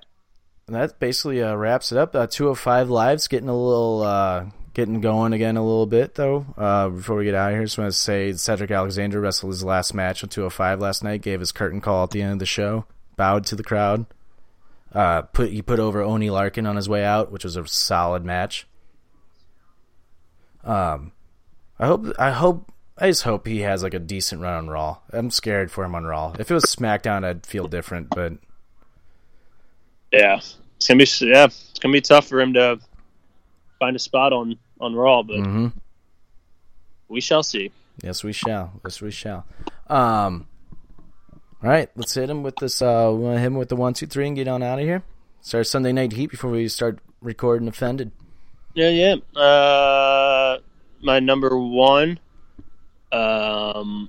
And that basically uh, wraps it up. Uh, 205 Live's getting a little, uh, getting going again a little bit, though. Uh, before we get out of here, I just want to say Cedric Alexander wrestled his last match on 205 last night, gave his curtain call at the end of the show, bowed to the crowd. Uh, put He put over Oney Lorcan on his way out, which was a solid match. Um, I hope, I hope, I just hope he has like a decent run on Raw. I'm scared for him on Raw. If it was SmackDown, I'd feel different, but Yeah, it's gonna be yeah, it's gonna be tough for him to find a spot on on Raw, but Mhm. we shall see. yes, we shall. Yes, we shall. Um, all right, let's hit him with this. Uh, we want to hit him with the one, two, three, and get on out of here. Start Sunday night heat before we start recording. Offended. Yeah, yeah. Uh, my number one. Um,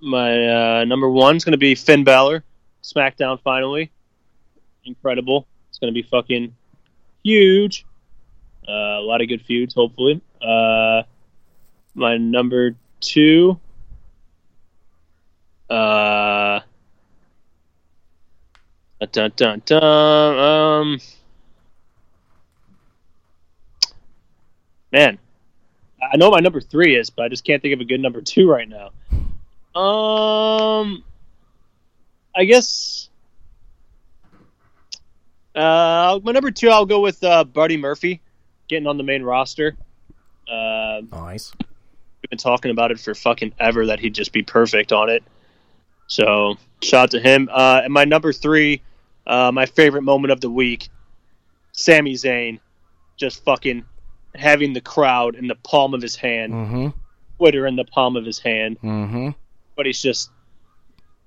my uh, number one is going to be Finn Balor, SmackDown finally. Incredible. It's going to be fucking huge. Uh, a lot of good feuds, hopefully. Uh, my number two. Uh, dun dun dun. Um, man, I know my number three is, but I just can't think of a good number two right now. Um, I guess. Uh, my number two, I'll go with uh, Buddy Murphy getting on the main roster. Uh, Nice. we've been talking about it for fucking ever that he'd just be perfect on it. So shout out to him. Uh, and my number three, uh, my favorite moment of the week, Sami Zayn, just fucking having the crowd in the palm of his hand, Mm-hmm. Twitter in the palm of his hand, Mm-hmm. but he's just,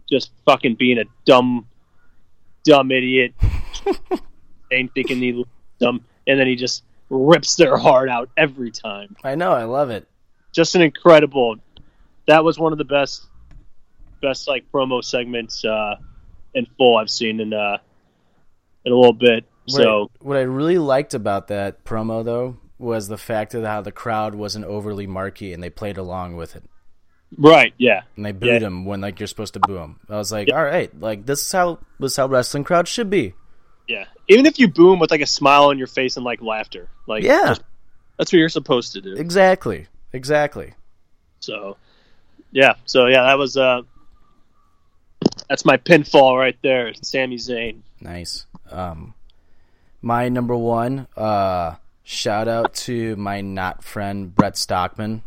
just fucking being a dumb, dumb idiot, ain't thinking he dumb, and then he just rips their heart out every time. I know. I love it. just an incredible. That was one of the best, best like promo segments uh, in full I've seen in uh, in a little bit. What, So I, what I really liked about that promo though was the fact of how the crowd wasn't overly marky and they played along with it right, yeah, and they booed Yeah. him when like you're supposed to boo him. I was like, all right, like this is how this is how wrestling crowd should be. yeah. Even if you boom with like a smile on your face and like laughter, like Yeah, just- that's what you're supposed to do. exactly, exactly. So yeah, so yeah, that was uh, that's my pinfall right there, Sami Zayn. Nice. Um, my number one. Uh, shout out to my not friend Brett Stockman.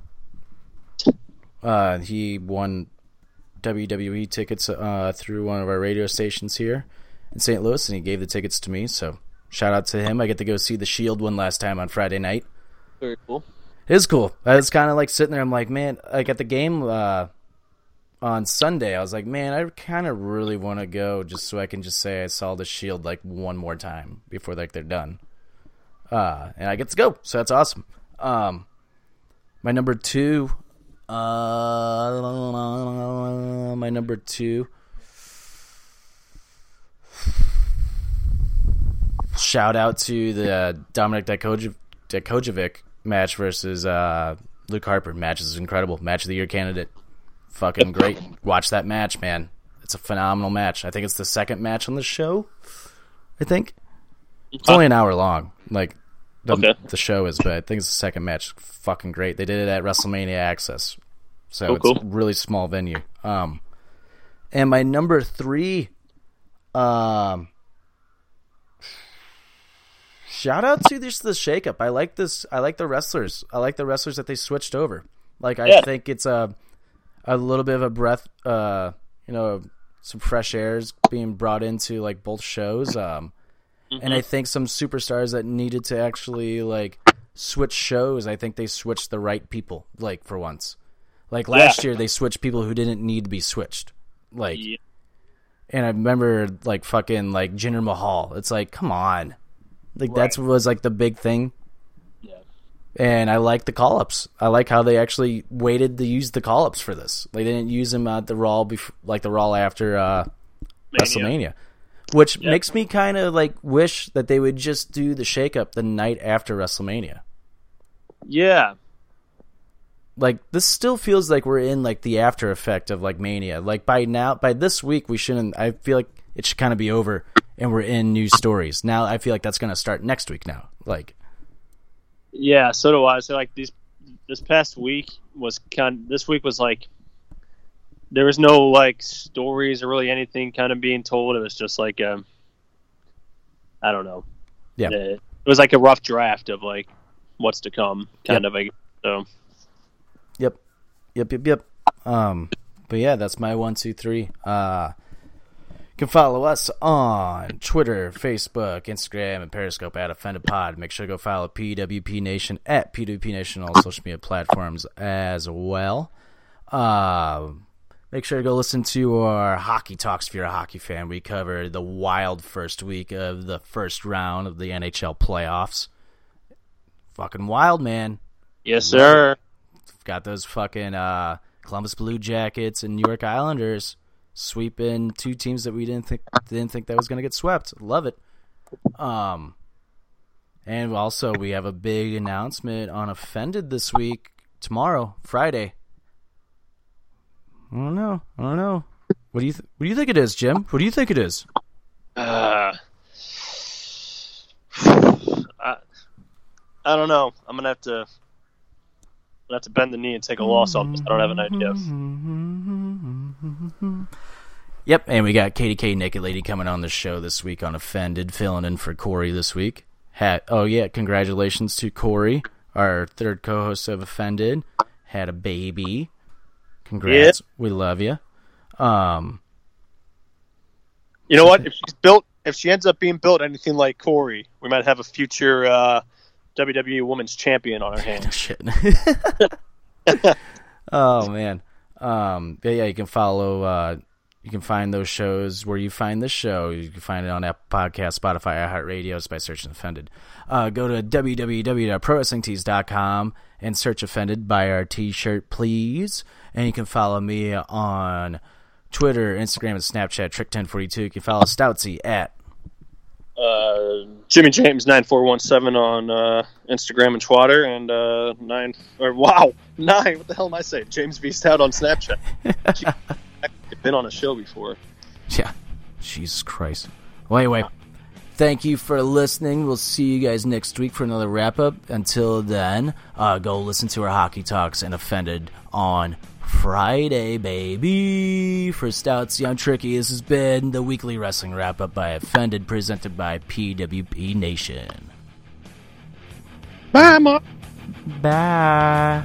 Uh, he won WWE tickets uh, through one of our radio stations here in St. Louis, and he gave the tickets to me. So shout out to him. I get to go see the Shield one last time on Friday night. Very cool. It is cool. I was kind of like sitting there. I'm like, man, like at the game uh, on Sunday, I was like, man, I kind of really want to go just so I can just say I saw the Shield like one more time before like they're done. Uh, and I get to go, so that's awesome. Um, my number two, uh, my number two. Shout out to the uh, Dominik Dijakovic match versus uh, Luke Harper. Match is incredible. Match of the year candidate. Fucking great. Watch that match, man. It's a phenomenal match. I think it's the second match on the show. I think it's only an hour long. Like the, Okay. the show is, but I think it's the second match. Fucking great. They did it at WrestleMania Access, so Oh, it's cool. a really small venue. Um, and my number three, um, shout out to this the shakeup. I like this. I like the wrestlers. I like the wrestlers that they switched over. Like I Yeah. think it's a a little bit of a breath. Uh, you know, some fresh airs being brought into like both shows. Um, and I think some superstars that needed to actually like switch shows. I think they switched the right people. Like for once, like last Yeah. year they switched people who didn't need to be switched. Like Yeah. and I remember like fucking like Jinder Mahal. It's like, come on. Like that's was like the big thing. And I like the call ups. I like how they actually waited to use the call ups for this. They didn't use them at the Raw bef- like the Raw after uh, WrestleMania. Which makes me kind of like wish that they would just do the shake up the night after WrestleMania. Yeah. like this still feels like we're in like the after effect of like mania like by now by this week we shouldn't i feel like it should kind of be over and we're in new stories now i feel like that's going to start next week now like Yeah, so do I. So like these this past week was kind this week was like there was no like stories or really anything kind of being told. It was just like um I don't know. Yeah. Uh, it was like a rough draft of like what's to come kind of like so yep yep yep yep um but yeah that's my one two three uh can follow us on Twitter, Facebook, Instagram, and Periscope at Offended Pod. Make sure to go follow PWP Nation at PWP Nation on all social media platforms as well. Uh, make sure to go listen to our hockey talks if you're a hockey fan. We covered the wild first week of the first round of the NHL playoffs. Fucking wild, man. Yes, sir. Got those fucking uh, Columbus Blue Jackets and New York Islanders sweeping two teams that we didn't think didn't think that was going to get swept. Love it. Um, and also we have a big announcement on Offended this week. Tomorrow, Friday. I don't know. I don't know. What do you th- What do you think it is, Jim? What do you think it is? Uh, I, I don't know. I'm gonna have to. I'm gonna have to bend the knee and take a loss on this. I don't have an idea. Yep, and we got Katie K Naked Lady coming on the show this week on Offended, filling in for Corey this week. Had oh yeah, congratulations to Corey, our third co-host of Offended. Had a baby. Congrats, we love you. Um, You know what? If she's built, if she ends up being built anything like Corey, we might have a future uh, WWE Women's Champion on our hands. shit. oh man. Um, but yeah, you can follow. Uh, you can find those shows where you find this show. You can find it on Apple Podcast, Spotify, iHeartRadio just by searching Offended. Uh, go to www.prowrestlingtees.com and search Offended. Buy our T-shirt, please. And you can follow me on Twitter, Instagram, and Snapchat. Trick1042. You can follow Stoutsy at Uh, Jimmy James nine four one seven on uh, Instagram and Twitter, and uh, nine or wow nine. What the hell am I saying? James V Stout on Snapchat. Gee, I've been on a show before. Yeah. Jesus Christ. Well, anyway, thank you for listening. We'll see you guys next week for another wrap up. Until then, uh, go listen to our Hockey Talks and Offended on Friday, baby. For Stouts Young Tricky, this has been the weekly wrestling wrap up by Offended, presented by PWP Nation. Bye, Mark. Bye.